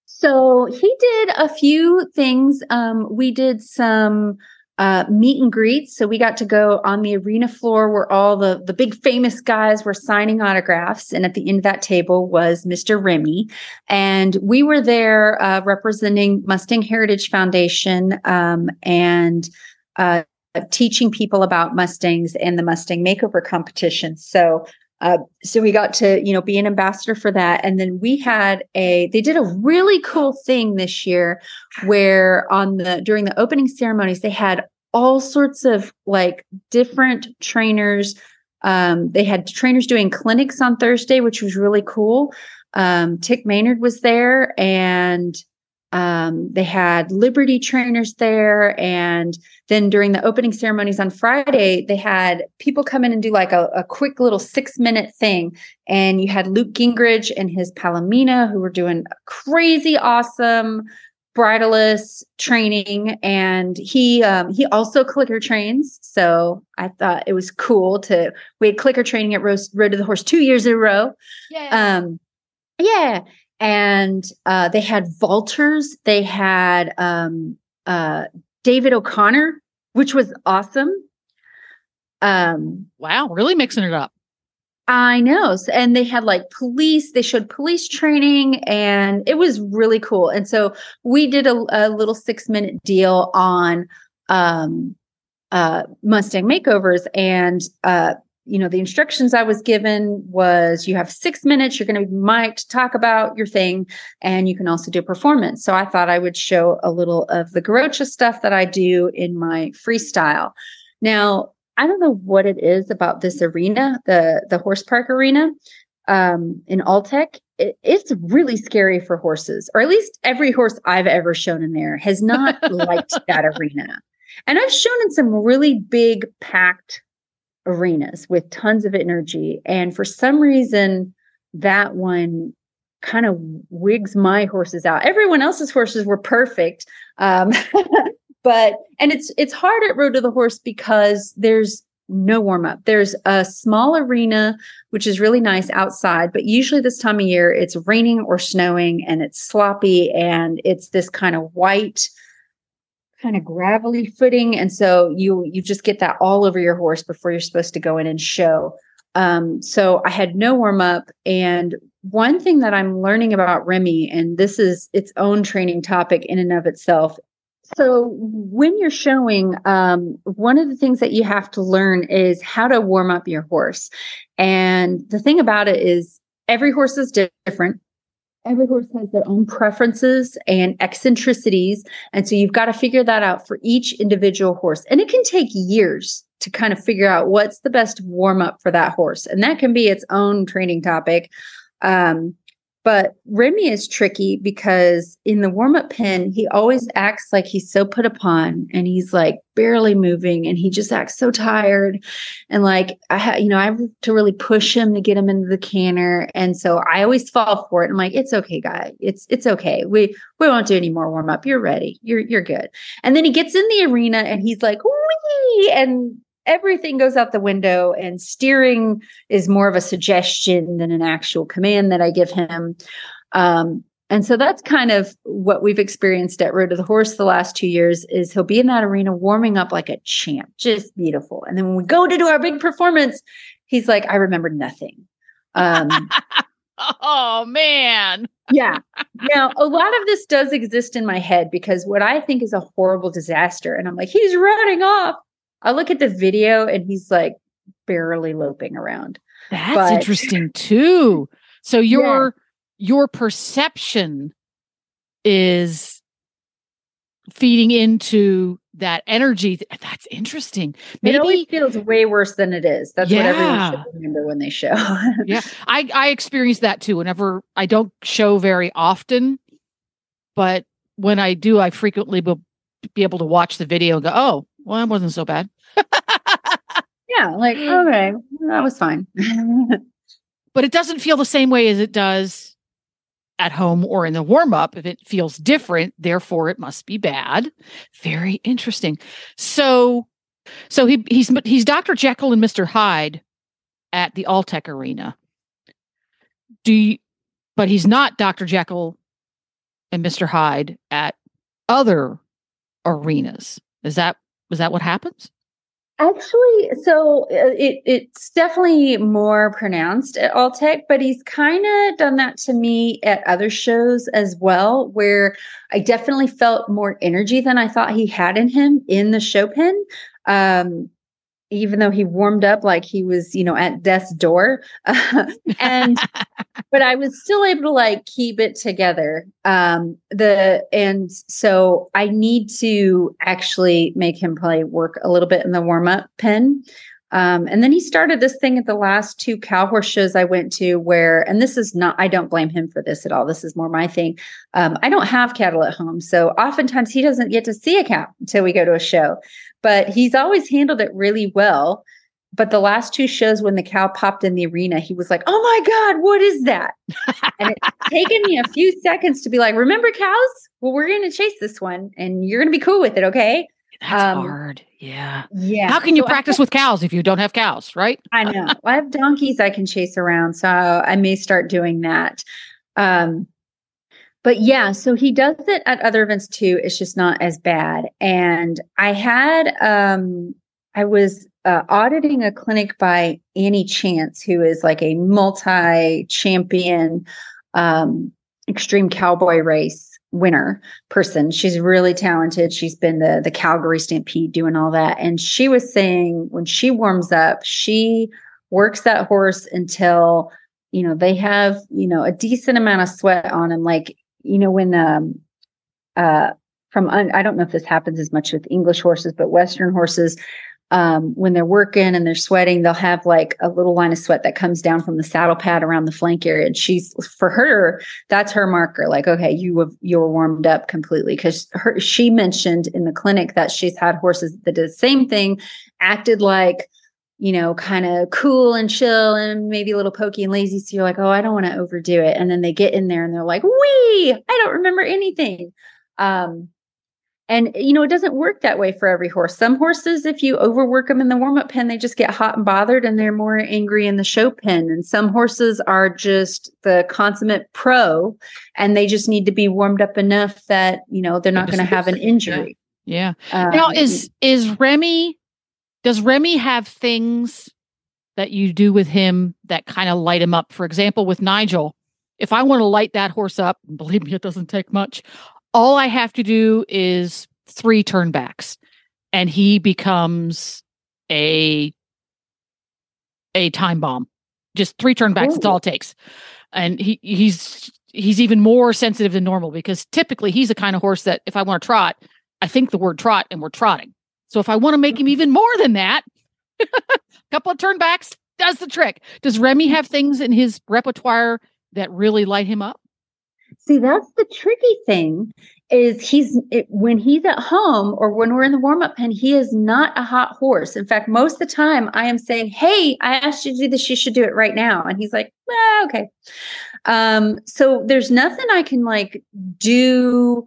So he did a few things. Um, we did some uh, meet and greets. So we got to go on the arena floor where all the the big famous guys were signing autographs, and at the end of that table was Mr. Remy, and we were there uh, representing Mustang Heritage Foundation um, and. Uh, teaching people about Mustangs and the Mustang makeover competition. So uh, so we got to you know be an ambassador for that. And then we had a they did a really cool thing this year where on the during the opening ceremonies they had all sorts of like different trainers. Um, they had trainers doing clinics on thursday which was really cool. Um, Tik Maynard was there and um, they had Liberty trainers there. And then during the opening ceremonies on Friday, they had people come in and do like a, a quick little six minute thing. And you had Luke Gingrich and his Palomino who were doing crazy awesome bridleless training and he um, he also clicker trains so i thought it was cool to we had clicker training at Rose, road to the horse two years in a row yeah um yeah and uh, they had vaulters. They had um, uh, David O'Connor, which was awesome. Um, wow, really mixing it up. I know. And they had like police, they showed police training and it was really cool. And so we did a, a little six minute deal on um, uh, Mustang makeovers and uh, you know the instructions i was given was you have six minutes you're going to be mic'd talk about your thing and you can also do performance. So i thought i would show a little of the garrocha stuff that i do in my freestyle. Now i don't know what it is about this arena the the horse park arena um, in Alltech, it, it's really scary for horses, or at least every horse I've ever shown in there has not liked that arena. And I've shown in some really big packed arenas with tons of energy. And for some reason, that one kind of wigs my horses out. Everyone else's horses were perfect. Um, but and it's it's hard at Road to the Horse because there's no warm up. There's a small arena which is really nice outside, but usually this time of year it's raining or snowing and it's sloppy and it's this kind of white kind of gravelly footing and so you you just get that all over your horse before you're supposed to go in and show um, so i had no warm up and one thing that I'm learning about Remy, and this is its own training topic in and of itself. So, when you're showing, um, one of the things that you have to learn is how to warm up your horse. And the thing about it is, every horse is different. Every horse has their own preferences and eccentricities. And so, you've got to figure that out for each individual horse. And it can take years to kind of figure out what's the best warm up for that horse. And that can be its own training topic. Um, but Remy is tricky because in the warm up pen, he always acts like he's so put upon and he's like barely moving and he just acts so tired. And like, I have, you know, I have to really push him to get him into the canter. And so I always fall for it. I'm like, it's okay, guy. It's, it's okay. We, we won't do any more warm up. You're ready. You're, you're good. And then he gets in the arena and he's like, wee, and everything goes out the window and steering is more of a suggestion than an actual command that I give him. Um, and so that's kind of what we've experienced at Road to the Horse the last two years is he'll be in that arena warming up like a champ, just beautiful. And then when we go to do our big performance, he's like, I remember nothing. Um, oh man. yeah. Now, a lot of this does exist in my head because what I think is a horrible disaster, and I'm like, he's running off. I look at the video and he's like barely loping around. That's but, interesting too. So your yeah. your perception is feeding into that energy. That's interesting. Maybe it always feels way worse than it is. That's yeah. what everyone should remember when they show. yeah, I I experience that too. Whenever I don't show very often, but when I do, I frequently will be able to watch the video and go, "Oh, well, that wasn't so bad." yeah, like okay, that was fine. but it doesn't feel the same way as it does at home or in the warm up. If it feels different, therefore it must be bad. Very interesting. So, so he he's he's Dr. Jekyll and Mr. Hyde at the Alltech Arena. Do you, but he's not Dr. Jekyll and Mr. Hyde at other arenas. Is that is that what happens? Actually, so uh, it, it's definitely more pronounced at Alltech, but he's kind of done that to me at other shows as well, where I definitely felt more energy than I thought he had in him in the show pen. Um, even though he warmed up like he was, you know, at death's door. and but I was still able to like keep it together. Um the and so I need to actually make him probably work a little bit in the warm-up pen. Um, and then he started this thing at the last two cow horse shows I went to where, and this is not, I don't blame him for this at all. This is more my thing. Um, I don't have cattle at home. So oftentimes he doesn't get to see a cow until we go to a show but he's always handled it really well. But the last two shows when the cow popped in the arena, he was like, Oh my God, what is that? and it's taken me a few seconds to be like, Remember cows? Well, we're going to chase this one and you're going to be cool with it. Okay. That's um, hard. Yeah. Yeah. How can you so practice with cows if you don't have cows, right? I know. I have donkeys I can chase around. So I may start doing that. Um, but yeah, so he does it at other events too. It's just not as bad. And I had, um, I was uh, auditing a clinic by Annie Chance, who is like a multi champion, um, extreme cowboy race winner person. She's really talented. She's been the the Calgary Stampede doing all that. And she was saying when she warms up, she works that horse until you know they have you know a decent amount of sweat on them like you know, when um, uh, from I don't know if this happens as much with English horses, but Western horses, um, when they're working and they're sweating, they'll have like a little line of sweat that comes down from the saddle pad around the flank area. And she's for her, that's her marker. Like, okay, you have you're warmed up completely because her she mentioned in the clinic that she's had horses that did the same thing, acted like you know, kind of cool and chill and maybe a little pokey and lazy. So you're like, oh, I don't want to overdo it. And then they get in there and they're like, wee, I don't remember anything. Um, and you know, it doesn't work that way for every horse. Some horses, if you overwork them in the warm-up pen, they just get hot and bothered and they're more angry in the show pen. And some horses are just the consummate pro and they just need to be warmed up enough that, you know, they're not going to have an injury. Yeah. yeah. Um, now is is Remy does Remy have things that you do with him that kind of light him up? For example, with Nigel, if I want to light that horse up, believe me, it doesn't take much. All I have to do is three turnbacks, and he becomes a a time bomb. Just three turnbacks. It's all it takes. And he he's he's even more sensitive than normal because typically he's the kind of horse that if I want to trot, I think the word trot and we're trotting. So if I want to make him mm. even more than that, a couple of turnbacks does the trick. Does Remy mm. have things in his repertoire that really light him up? See, that's the tricky thing is he's it, when he's at home or when we're in the warm up pen, he is not a hot horse. In fact, most of the time I am saying, Hey, I asked you to do this. You should do it right now. And he's like, well, okay. Um, so there's nothing I can like do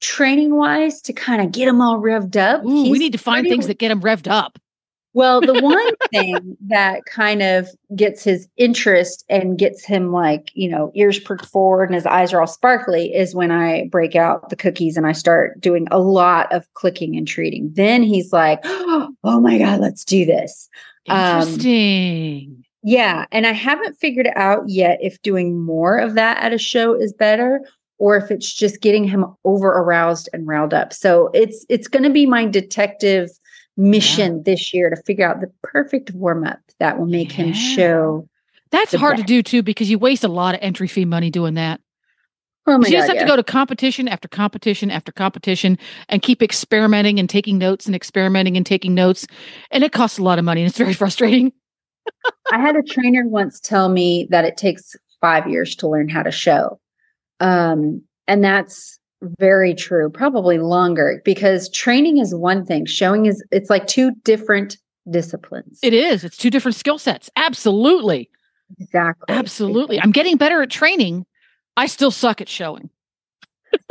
training wise to kind of get him all revved up. Ooh, we need to find things that get him revved up. Well, the one thing that kind of gets his interest and gets him like, you know, ears perked forward and his eyes are all sparkly is when I break out the cookies and I start doing a lot of clicking and treating. Then he's like, oh my God, let's do this. Um, Interesting. Um, yeah. And I haven't figured out yet if doing more of that at a show is better or if it's just getting him over aroused and riled up. So it's it's going to be my detective mission yeah. this year to figure out the perfect warm up that will make yeah. him show. That's hard best. to do too because you waste a lot of entry fee money doing that. Oh my you just God, have yeah. to go to competition after competition after competition and keep experimenting and taking notes and experimenting and taking notes. And it costs a lot of money and it's very frustrating. I had a trainer once tell me that it takes five years to learn how to show. Um, and that's very true, probably longer because training is one thing, showing is it's like two different disciplines. It is. It's two different skill sets. Absolutely. Exactly. Absolutely. I'm getting better at training. I still suck at showing.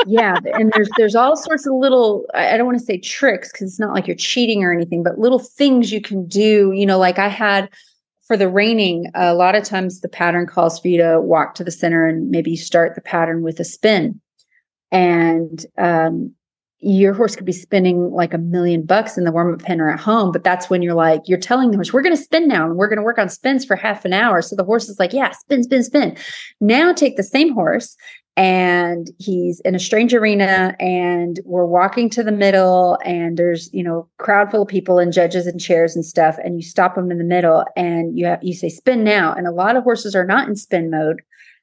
yeah, and there's there's all sorts of little I don't want to say tricks because it's not like you're cheating or anything, but little things you can do. You know, like I had for the reining, a lot of times the pattern calls for you to walk to the center and maybe start the pattern with a spin and um, your horse could be spinning like a million bucks in the warm up pen or at home, but that's when you're like, you're telling the horse, we're going to spin now and we're going to work on spins for half an hour. So the horse is like, yeah, spin, spin, spin. Now take the same horse and he's in a strange arena and we're walking to the middle and there's, you know, crowd full of people and judges and chairs and stuff. And you stop them in the middle and you have, you say spin now. And a lot of horses are not in spin mode.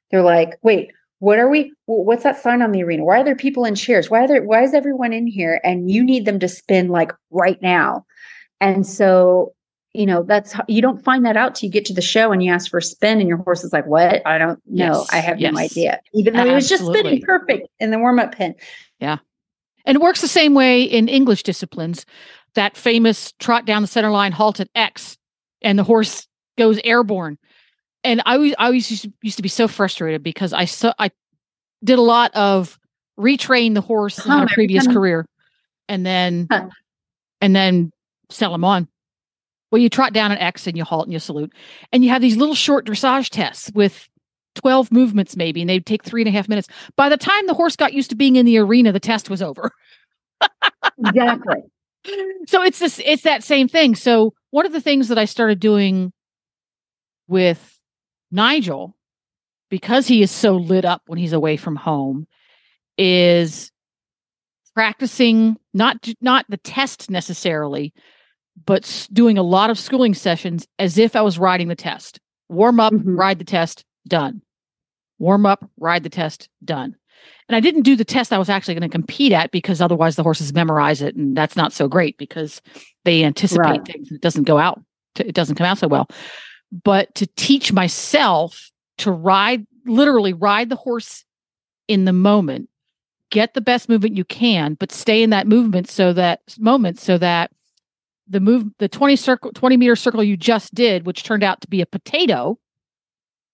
They're like, wait, what are we what's that sign on the arena? Why are there people in chairs? Why are there why is everyone in here and you need them to spin like right now? And so you know that's you don't find that out till you get to the show and you ask for a spin and your horse is like what? I don't know. Yes, i have yes. no idea. Even though Absolutely. it was just spinning perfect in the warm-up pen yeah. And it works the same way in english disciplines. That famous trot down the center line halt at x and the horse goes airborne and I was I always used to, used to be so frustrated because I so I did a lot of retrain the horse in my previous career, and then huh. and then sell him on. Well, you trot down an X and you halt and you salute, and you have these little short dressage tests with 12 movements maybe and they'd take three and a half minutes. By the time the horse got used to being in the arena the test was over. Exactly. So it's this it's that same thing. So one of the things that i started doing with Nigel, because he is so lit up when he's away from home, is practicing not not the test necessarily, but doing a lot of schooling sessions as if I was riding the test. Warm up, mm-hmm. ride the test, done. Warm up, ride the test, done. And I didn't do the test I was actually going to compete at because otherwise the horses memorize it, and that's not so great because they anticipate right. things. It doesn't go out. To, it doesn't come out so well but to teach myself to ride, literally ride the horse in the moment, get the best movement you can, but stay in that movement so that moment so that the move the 20 circle 20 meter circle you just did, which turned out to be a potato,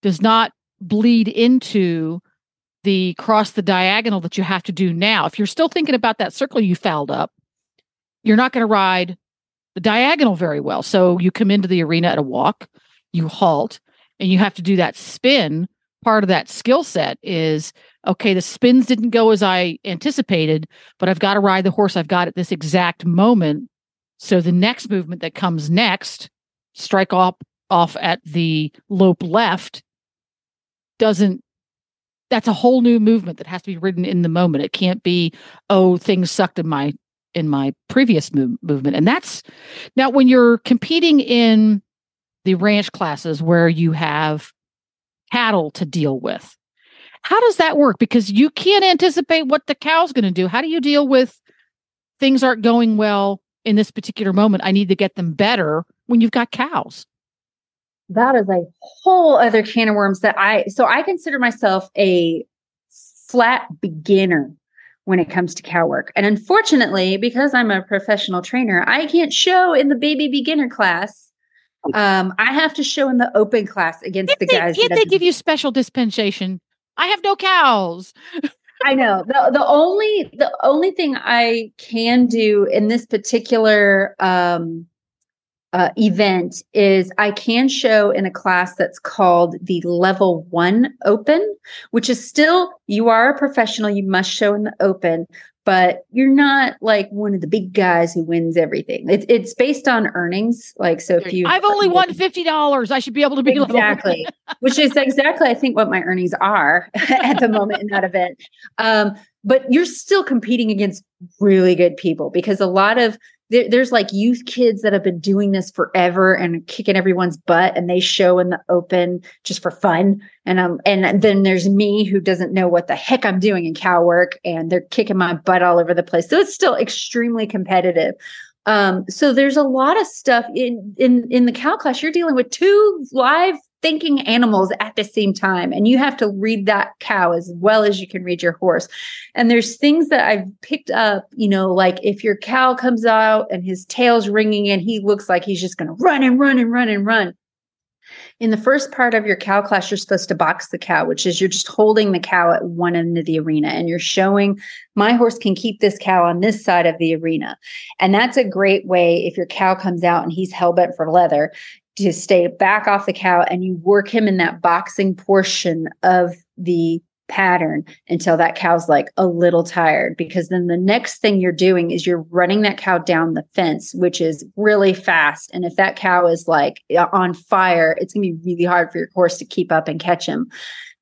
does not bleed into the cross the diagonal that you have to do now. If you're still thinking about that circle you fouled up, you're not going to ride the diagonal very well. So you come into the arena at a walk, you halt and you have to do that spin part of that skill set is okay the spins didn't go as i anticipated but i've got to ride the horse i've got at this exact moment so the next movement that comes next strike off off at the lope left doesn't that's a whole new movement that has to be ridden in the moment. It can't be, oh, things sucked in my in my previous move, movement. And that's now when you're competing in the ranch classes where you have cattle to deal with. How does that work? Because you can't anticipate what the cow's going to do. How do you deal with things aren't going well in this particular moment? I need to get them better when you've got cows. That is a whole other can of worms that I so I consider myself a flat beginner when it comes to cow work. And unfortunately, because I'm a professional trainer, I can't show in the baby beginner class. Um, I have to show in the open class against can't the they, guys. Can't they give you special dispensation? I have no cows. I know. The the only the only thing I can do in this particular um uh, event is I can show in a class that's called the level one open, which is still, you are a professional, you must show in the open, but you're not like one of the big guys who wins everything. It's it's based on earnings. Like, so if you, I've only won $50, I should be able to be exactly, which is exactly, I think, what my earnings are at the moment in that event. Um, but you're still competing against really good people because a lot of there, there's like youth kids that have been doing this forever and kicking everyone's butt and they show in the open just for fun. And um and then there's me who doesn't know what the heck I'm doing in cow work and they're kicking my butt all over the place. So it's still extremely competitive. Um so there's a lot of stuff in in in the cow class. You're dealing with two live thinking animals at the same time. And you have to read that cow as well as you can read your horse. And there's things that i've picked up you know like if your cow comes out and his tail's ringing and he looks like he's just going to run and run and run and run. In the first part of your cow class you're supposed to box the cow which is you're just holding the cow at one end of the arena and you're showing my horse can keep this cow on this side of the arena. And that's a great way if your cow comes out and he's hell bent for leather to stay back off the cow and you work him in that boxing portion of the pattern until that cow's like a little tired. Because then the next thing you're doing is you're running that cow down the fence which is really fast. And if that cow is like on fire it's going to be really hard for your horse to keep up and catch him.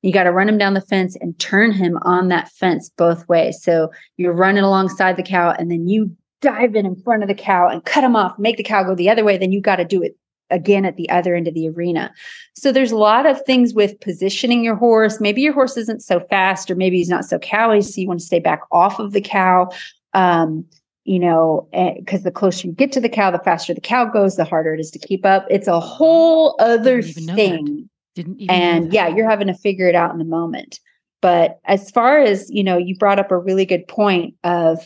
You got to run him down the fence and turn him on that fence both ways. So you're running alongside the cow and then you dive in in front of the cow and cut him off make the cow go the other way then you got to do it again at the other end of the arena. So there's a lot of things with positioning your horse. Maybe your horse isn't so fast, or maybe he's not so cowy, so you want to stay back off of the cow. Um, you know, because the closer you get to the cow, the faster the cow goes, the harder it is to keep up. It's a whole other thing. Didn't even and yeah, you're having to figure it out in the moment. But as far as you know, you brought up a really good point of,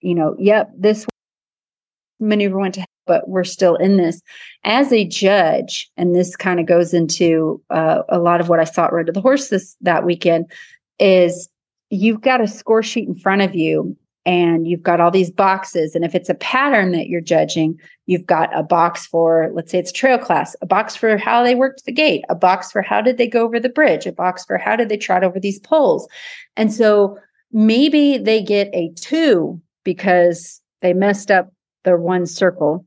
you know, yep, this maneuver went to but we're still in this. As a judge and this kind of goes into uh, a lot of what i thought right of the horse this that weekend is you've got a score sheet in front of you and you've got all these boxes and if it's a pattern that you're judging you've got a box for let's say it's trail class a box for how they worked the gate a box for how did they go over the bridge a box for how did they trot over these poles. And so maybe they get a two because they messed up their one circle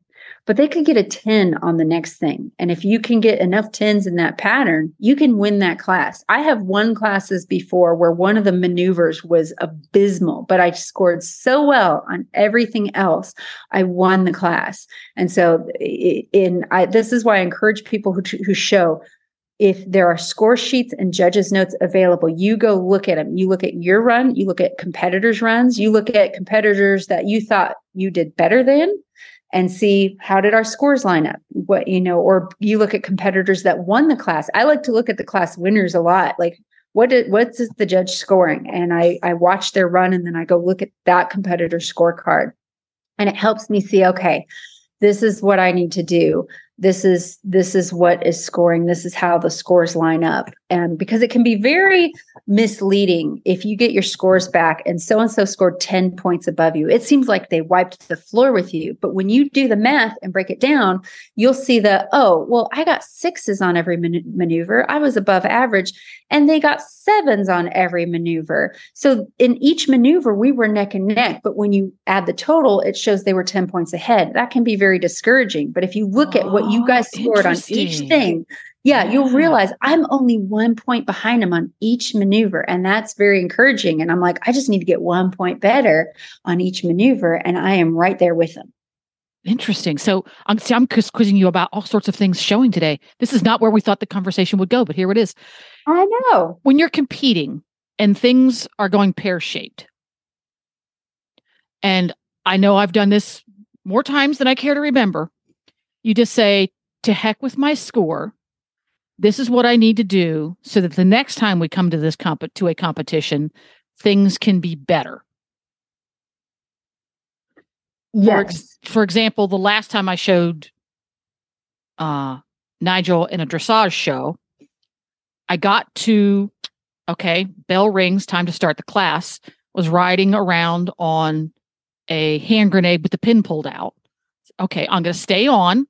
but they could get a 10 on the next thing. And if you can get enough 10s in that pattern, you can win that class. I have won classes before where one of the maneuvers was abysmal, but I scored so well on everything else. I won the class. And so in I, this is why I encourage people who, who show if there are score sheets and judges notes available you go look at them you look at your run you look at competitors runs you look at competitors that you thought you did better than and see how did our scores line up? What you know or you look at competitors that won the class. I like to look at the class winners a lot like what did what's the judge scoring? And i i watch their run and then i go look at that competitor scorecard. And it helps me see okay this is what i need to do this is this is what is scoring. This is how the scores line up. And because it can be very misleading if you get your scores back and so and so scored 10 points above you. It seems like they wiped the floor with you but when you do the math and break it down you'll see that oh well i got sixes on every man- maneuver. I was above average and they got sevens on every maneuver. So in each maneuver we were neck and neck but when you add the total it shows they were 10 points ahead. That can be very discouraging but if you look at what you guys scored on each thing Yeah, you'll realize I'm only one point behind him on each maneuver. And that's very encouraging. And I'm like, I just need to get one point better on each maneuver. And I am right there with him. Interesting. So I'm see, I'm quizzing you about all sorts of things showing today. This is not where we thought the conversation would go, but here it is. I know. When you're competing and things are going pear shaped, and I know I've done this more times than I care to remember. You just say, to heck with my score. This is what I need to do so that the next time we come to this comp- to a competition, things can be better. Yes. For, ex- for example, the last time I showed uh, Nigel in a dressage show, I got to, okay, bell rings, time to start the class, was riding around on a hand grenade with the pin pulled out. Okay, I'm going to stay on.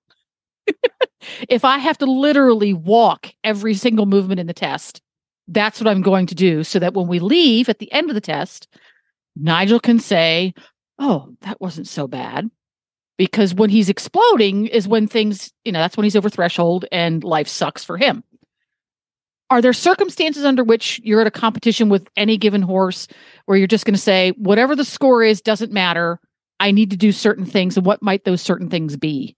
If I have to literally walk every single movement in the test, that's what I'm going to do so that when we leave at the end of the test, Nigel can say, Oh, that wasn't so bad. Because when he's exploding is when things, you know, that's when he's over threshold and life sucks for him. Are there circumstances under which you're at a competition with any given horse where you're just going to say, whatever the score is, doesn't matter. I need to do certain things. And what might those certain things be?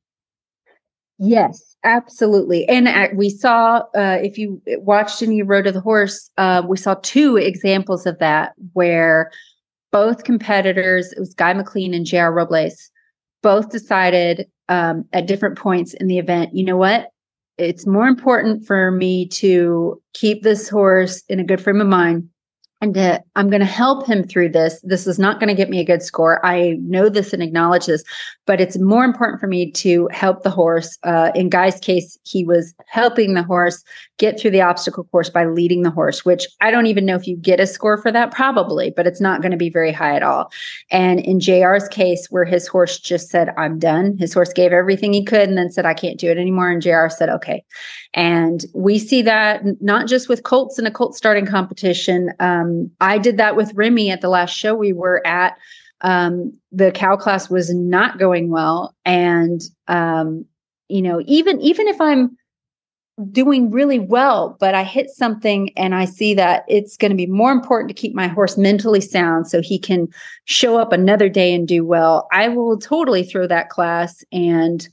Yes, absolutely. And we saw, uh, if you watched any Road to the Horse, uh, we saw two examples of that where both competitors, it was Guy McLean and JR Robles, both decided um, at different points in the event, you know what? It's more important for me to keep this horse in a good frame of mind and to, I'm going to help him through this. This is not going to get me a good score. I know this and acknowledge this, but it's more important for me to help the horse. Uh, in Guy's case, he was helping the horse get through the obstacle course by leading the horse, which I don't even know if you get a score for that, probably, but it's not going to be very high at all. And in JR's case, where his horse just said, I'm done, his horse gave everything he could and then said, I can't do it anymore. And JR said, okay. And we see that not just with colts in a colt starting competition. Um, I did that with Remy at the last show we were at. Um, the cow class was not going well. And, um, you know, even, even if I'm doing really well, but I hit something and I see that it's going to be more important to keep my horse mentally sound so he can show up another day and do well, I will totally throw that class and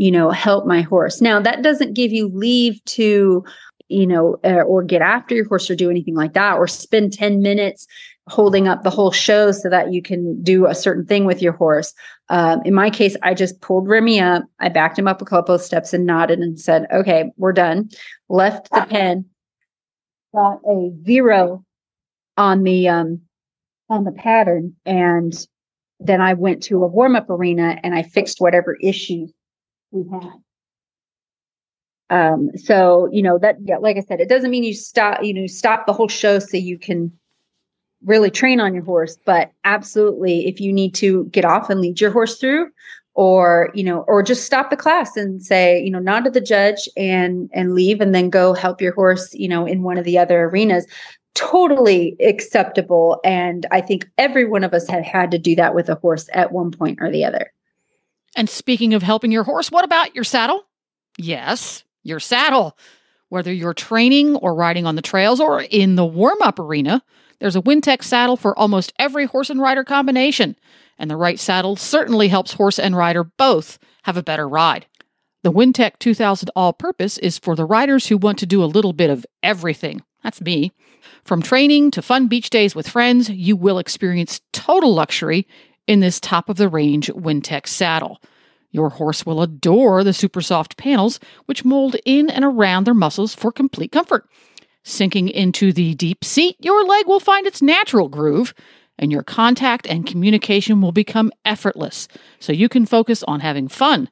you know, help my horse. Now, that doesn't give you leave to, you know, uh, or get after your horse or do anything like that, or spend 10 minutes holding up the whole show so that you can do a certain thing with your horse. Um, in my case, I just pulled Remy up, I backed him up a couple of steps and nodded and said, okay, we're done. Left the pen, got a zero on the, um, on the pattern. And then I went to a warm up arena and I fixed whatever issues we had. Um, so you know that yeah, like I said, it doesn't mean you stop, you know, stop the whole show so you can really train on your horse, but absolutely if you need to get off and lead your horse through or you know or just stop the class and say you know nod to the judge and and leave and then go help your horse you know in one of the other arenas totally acceptable and i think every one of us had had to do that with a horse at one point or the other and speaking of helping your horse, what about your saddle? Yes, your saddle. Whether you're training or riding on the trails or in the warm up arena, there's a Wintec saddle for almost every horse and rider combination. And the right saddle certainly helps horse and rider both have a better ride. The Wintec 2000 All Purpose is for the riders who want to do a little bit of everything. That's me. From training to fun beach days with friends, you will experience total luxury in this top of the range Wintec saddle. Your horse will adore the super soft panels, which mold in and around their muscles for complete comfort. Sinking into the deep seat, your leg will find its natural groove, and your contact and communication will become effortless, so you can focus on having fun.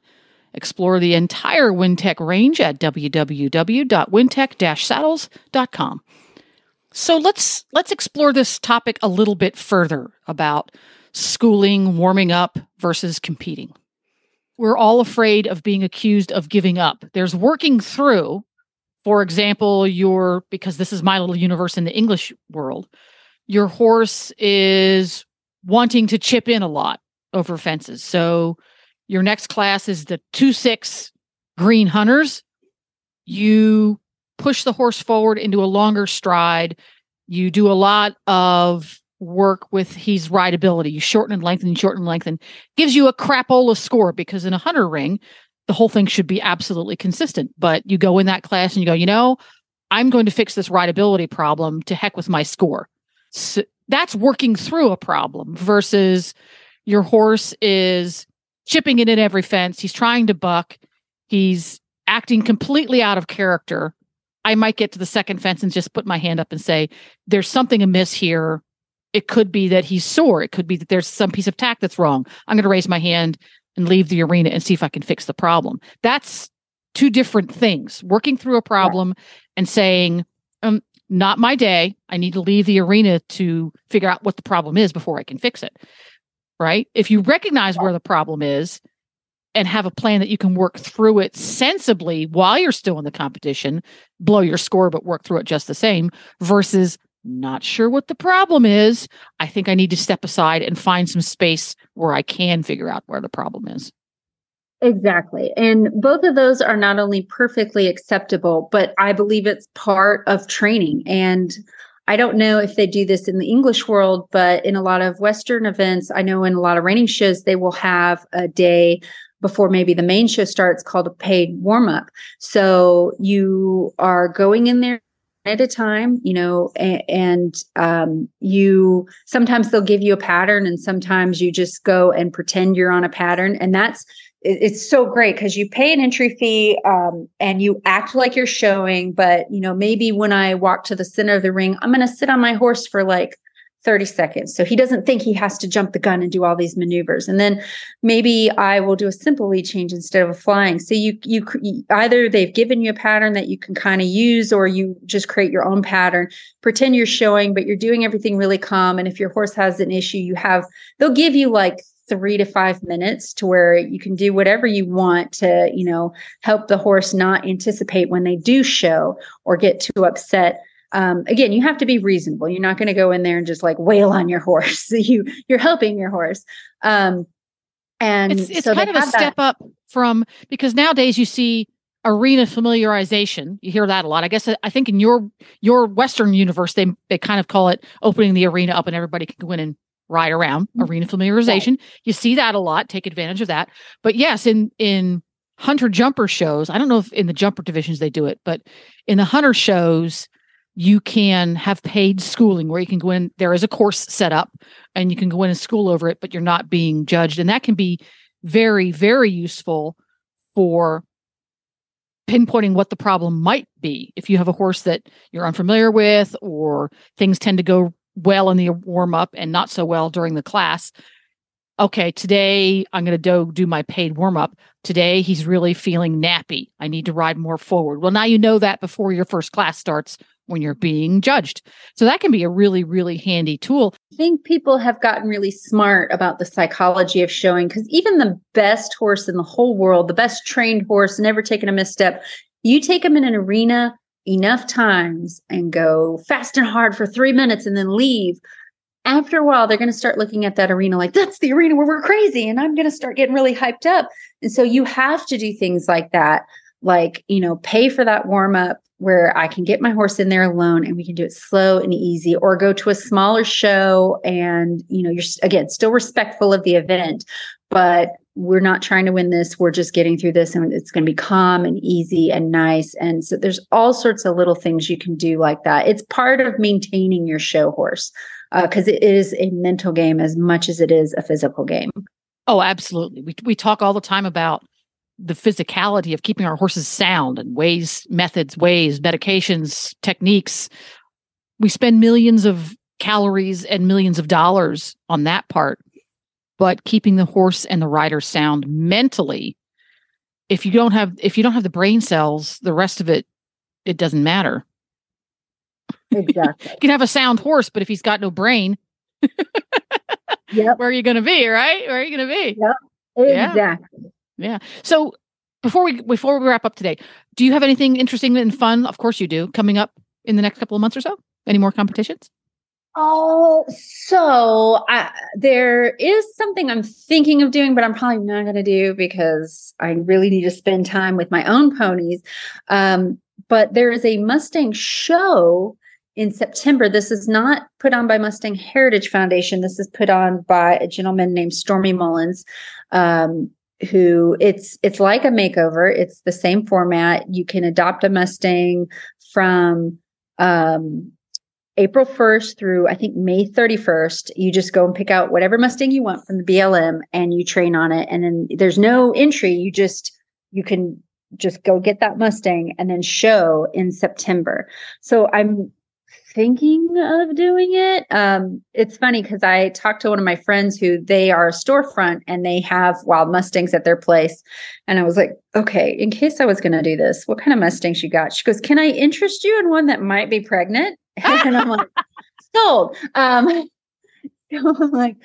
Explore the entire Wintec range at www.wintec-saddles.com. So let's let's explore this topic a little bit further about schooling, warming up versus competing. We're all afraid of being accused of giving up. There's working through, for example, your, because this is my little universe in the English world, your horse is wanting to chip in a lot over fences. So your next class is the 2 6 green hunters. you push the horse forward into a longer stride. You do a lot of work with his rideability. You shorten and lengthen, shorten and lengthen. Gives you a crapola score because in a hunter ring, the whole thing should be absolutely consistent. But you go in that class and you go, you know, I'm going to fix this rideability problem to heck with my score. So that's working through a problem versus your horse is chipping it in every fence. He's trying to buck. He's acting completely out of character. I might get to the second fence and just put my hand up and say, there's something amiss here. It could be that he's sore. It could be that there's some piece of tack that's wrong. I'm going to raise my hand and leave the arena and see if I can fix the problem. That's two different things working through a problem and saying, um, not my day. I need to leave the arena to figure out what the problem is before I can fix it. Right. If you recognize where the problem is and have a plan that you can work through it sensibly while you're still in the competition, blow your score, but work through it just the same versus not sure what the problem is. I think I need to step aside and find some space where I can figure out where the problem is. Exactly. And both of those are not only perfectly acceptable, but I believe it's part of training. And I don't know if they do this in the English world, but in a lot of Western events, I know in a lot of reining shows, they will have a day before maybe the main show starts called a paid warm up. So you are going in there at a time, you know, and, and um, you sometimes they'll give you a pattern and sometimes you just go and pretend you're on a pattern. And that's it's so great because you pay an entry fee um, and you act like you're showing but you know maybe when i walk to the center of the ring i'm going to sit on my horse for like 30 seconds. So he doesn't think he has to jump the gun and do all these maneuvers. And then maybe i will do a simple lead change instead of a flying. So you you either they've given you a pattern that you can kind of use or you just create your own pattern. Pretend you're showing but you're doing everything really calm. And if your horse has an issue you have they'll give you like three to five minutes to where you can do whatever you want to, you know, help the horse not anticipate when they do show or get too upset. Um, again, you have to be reasonable. You're not going to go in there and just like wail on your horse. you you're helping your horse. Um, and it's, it's so kind of a step that. up from because nowadays you see arena familiarization. You hear that a lot. I guess I think in your your Western universe they they kind of call it opening the arena up and everybody can go in and ride around Mm-hmm. arena familiarization you see that a lot take advantage of that but yes in in hunter jumper shows i don't know if in the jumper divisions they do it but in the hunter shows you can have paid schooling where you can go in there is a course set up and you can go in and school over it but you're not being judged and that can be very very useful for pinpointing what the problem might be if you have a horse that you're unfamiliar with or things tend to go well in the warm up and not so well during the class. Okay, today I'm going to do, do my paid warm up. Today he's really feeling nappy. I need to ride more forward. Well, now you know that before your first class starts when you're being judged. So that can be a really, really handy tool. I think people have gotten really smart about the psychology of showing because even the best horse in the whole world, the best trained horse, never taken a misstep, you take them in an arena enough times and go fast and hard for three minutes and then leave, after a while, they're going to start looking at that arena like, that's the arena where we're crazy. And I'm going to start getting really hyped up. And so you have to do things like that, like, you know, pay for that warm up where I can get my horse in there alone and we can do it slow and easy, or go to a smaller show and, you know, you're again still respectful of the event, but we're not trying to win this. We're just getting through this and it's going to be calm and easy and nice. And so there's all sorts of little things you can do like that. It's part of maintaining your show horse because uh, it is a mental game as much as it is a physical game. Oh, absolutely. We, we talk all the time about the physicality of keeping our horses sound and ways, methods, ways, medications, techniques. We spend millions of calories and millions of dollars on that part but keeping the horse and the rider sound mentally if you don't have if you don't have the brain cells the rest of it it doesn't matter exactly you can have a sound horse but if he's got no brain yep. where are you going to be right where are you going to be yep. exactly yeah. Yeah so before we before we wrap up today do you have anything interesting and fun of course you do coming up in the next couple of months or so any more competitions Oh, so I, there is something I'm thinking of doing, but I'm probably not going to do because I really need to spend time with my own ponies. Um, but there is a Mustang show in September. This is not put on by Mustang Heritage Foundation. This is put on by a gentleman named Stormy Mullins. Um, who it's it's like a makeover it's the same format you can adopt a mustang from um, April 1st through I think May 31st. You just go and pick out whatever Mustang you want from the BLM and you train on it. And then there's no entry. You just, you can just go get that Mustang and then show in September. So I'm thinking of doing it. Um, it's funny because I talked to one of my friends who they are a storefront and they have wild Mustangs at their place. And I was like, okay, in case I was going to do this, what kind of Mustangs you got? She goes, can I interest you in one that might be pregnant? and I'm like, sold. Um, so I'm like,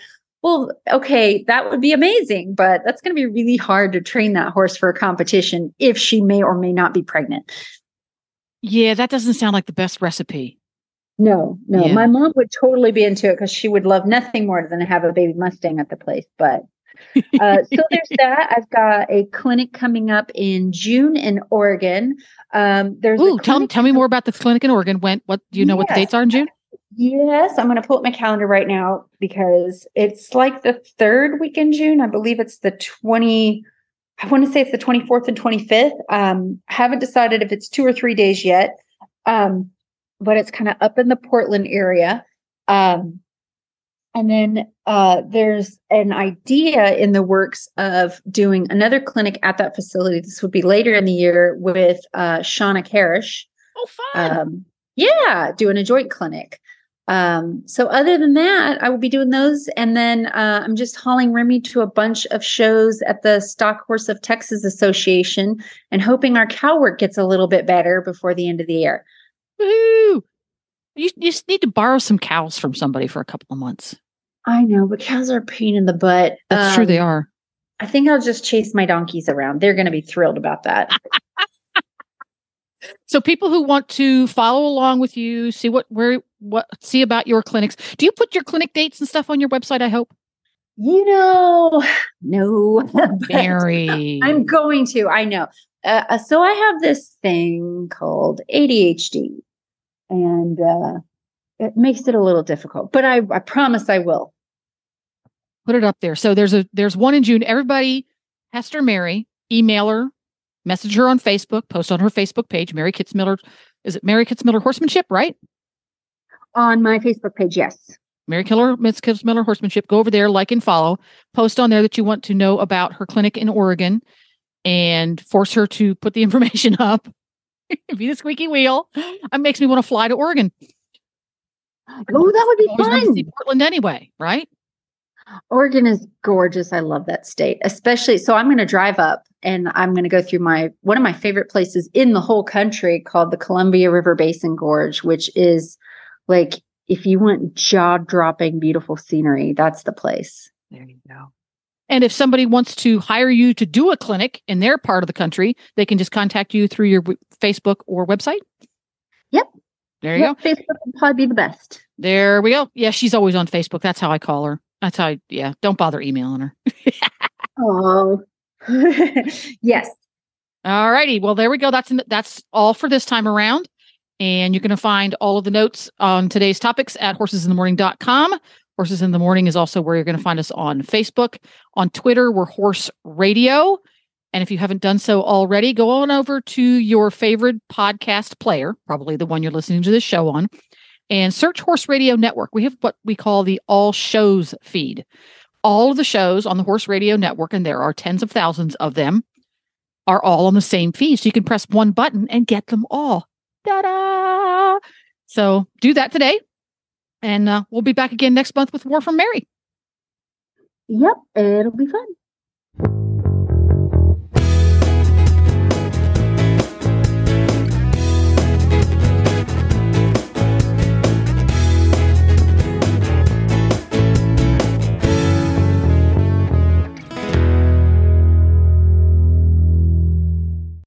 well, okay, that would be amazing, but that's going to be really hard to train that horse for a competition if she may or may not be pregnant. Yeah, that doesn't sound like the best recipe. No, no. Yeah. My mom would totally be into it because she would love nothing more than to have a baby Mustang at the place. But uh, so there's that. I've got a clinic coming up in June in Oregon. Um, there's Ooh, tell tell me more about the clinic in Oregon. When what do you know what the dates are in June? Yes, I'm going to pull up my calendar right now because it's like the third week in June. I believe it's the 20. I want to say it's the 24th and 25th. Um, I haven't decided if it's two or three days yet, um, but it's kind of up in the Portland area. Um, and then uh, there's an idea in the works of doing another clinic at that facility. This would be later in the year with uh, Shauna Karish. Oh, fun. Um, yeah, doing a joint clinic. Um, so other than that, I will be doing those. And then uh, I'm just hauling Remy to a bunch of shows at the Stock Horse of Texas Association and hoping our cow work gets a little bit better before the end of the year. Woohoo! You, you just need to borrow some cows from somebody for a couple of months. I know, but cows are a pain in the butt. That's true, they Um, are. I think I'll just chase my donkeys around. They're going to be thrilled about that. So people who want to follow along with you, see what where what see about your clinics. Do you put your clinic dates and stuff on your website? I hope. You know, no. Mary. I'm going to. I know. Uh, uh, so I have this thing called ADHD, and uh, it makes it a little difficult. But I, I promise I will. put it up there. So there's a there's one in June. Everybody, Hester Mary, email her, message her on Facebook, post on her Facebook page. Mary Kitzmiller, is it Mary Kitzmiller Horsemanship? Right? On my Facebook page, yes. Mary Killer Miss Kitzmiller Horsemanship. Go over there, like and follow. Post on there that you want to know about her clinic in Oregon, and force her to put the information up. Be the squeaky wheel. It makes me want to fly to Oregon. Oh, that would be Always to fun. see Portland anyway, right? Oregon is gorgeous. I love that state, especially. So I'm going to drive up and I'm going to go through my one of my favorite places in the whole country called the Columbia River Basin Gorge, which is like if you want jaw dropping beautiful scenery, that's the place. There you go. And if somebody wants to hire you to do a clinic in their part of the country, they can just contact you through your Facebook or website. Yep. There you Yep, go. Facebook would probably be the best. There we go. Yeah, she's always on Facebook. That's how I call her. That's how I, yeah, don't bother emailing her. Oh, yes. All righty. Well, there we go. That's that's all for this time around. And you're going to find all of the notes on today's topics at horsesinthemorning.com. Horses in the Morning is also where you're going to find us on Facebook. On Twitter, we're Horse Radio. And if you haven't done so already, go on over to your favorite podcast player, probably the one you're listening to this show on, and search Horse Radio Network. We have what we call the All Shows feed. All of the shows on the Horse Radio Network, and there are tens of thousands of them, are all on the same feed. So you can press one button and get them all. Da da! So do that today. And uh, we'll be back again next month with War from Mary. Yep, it'll be fun.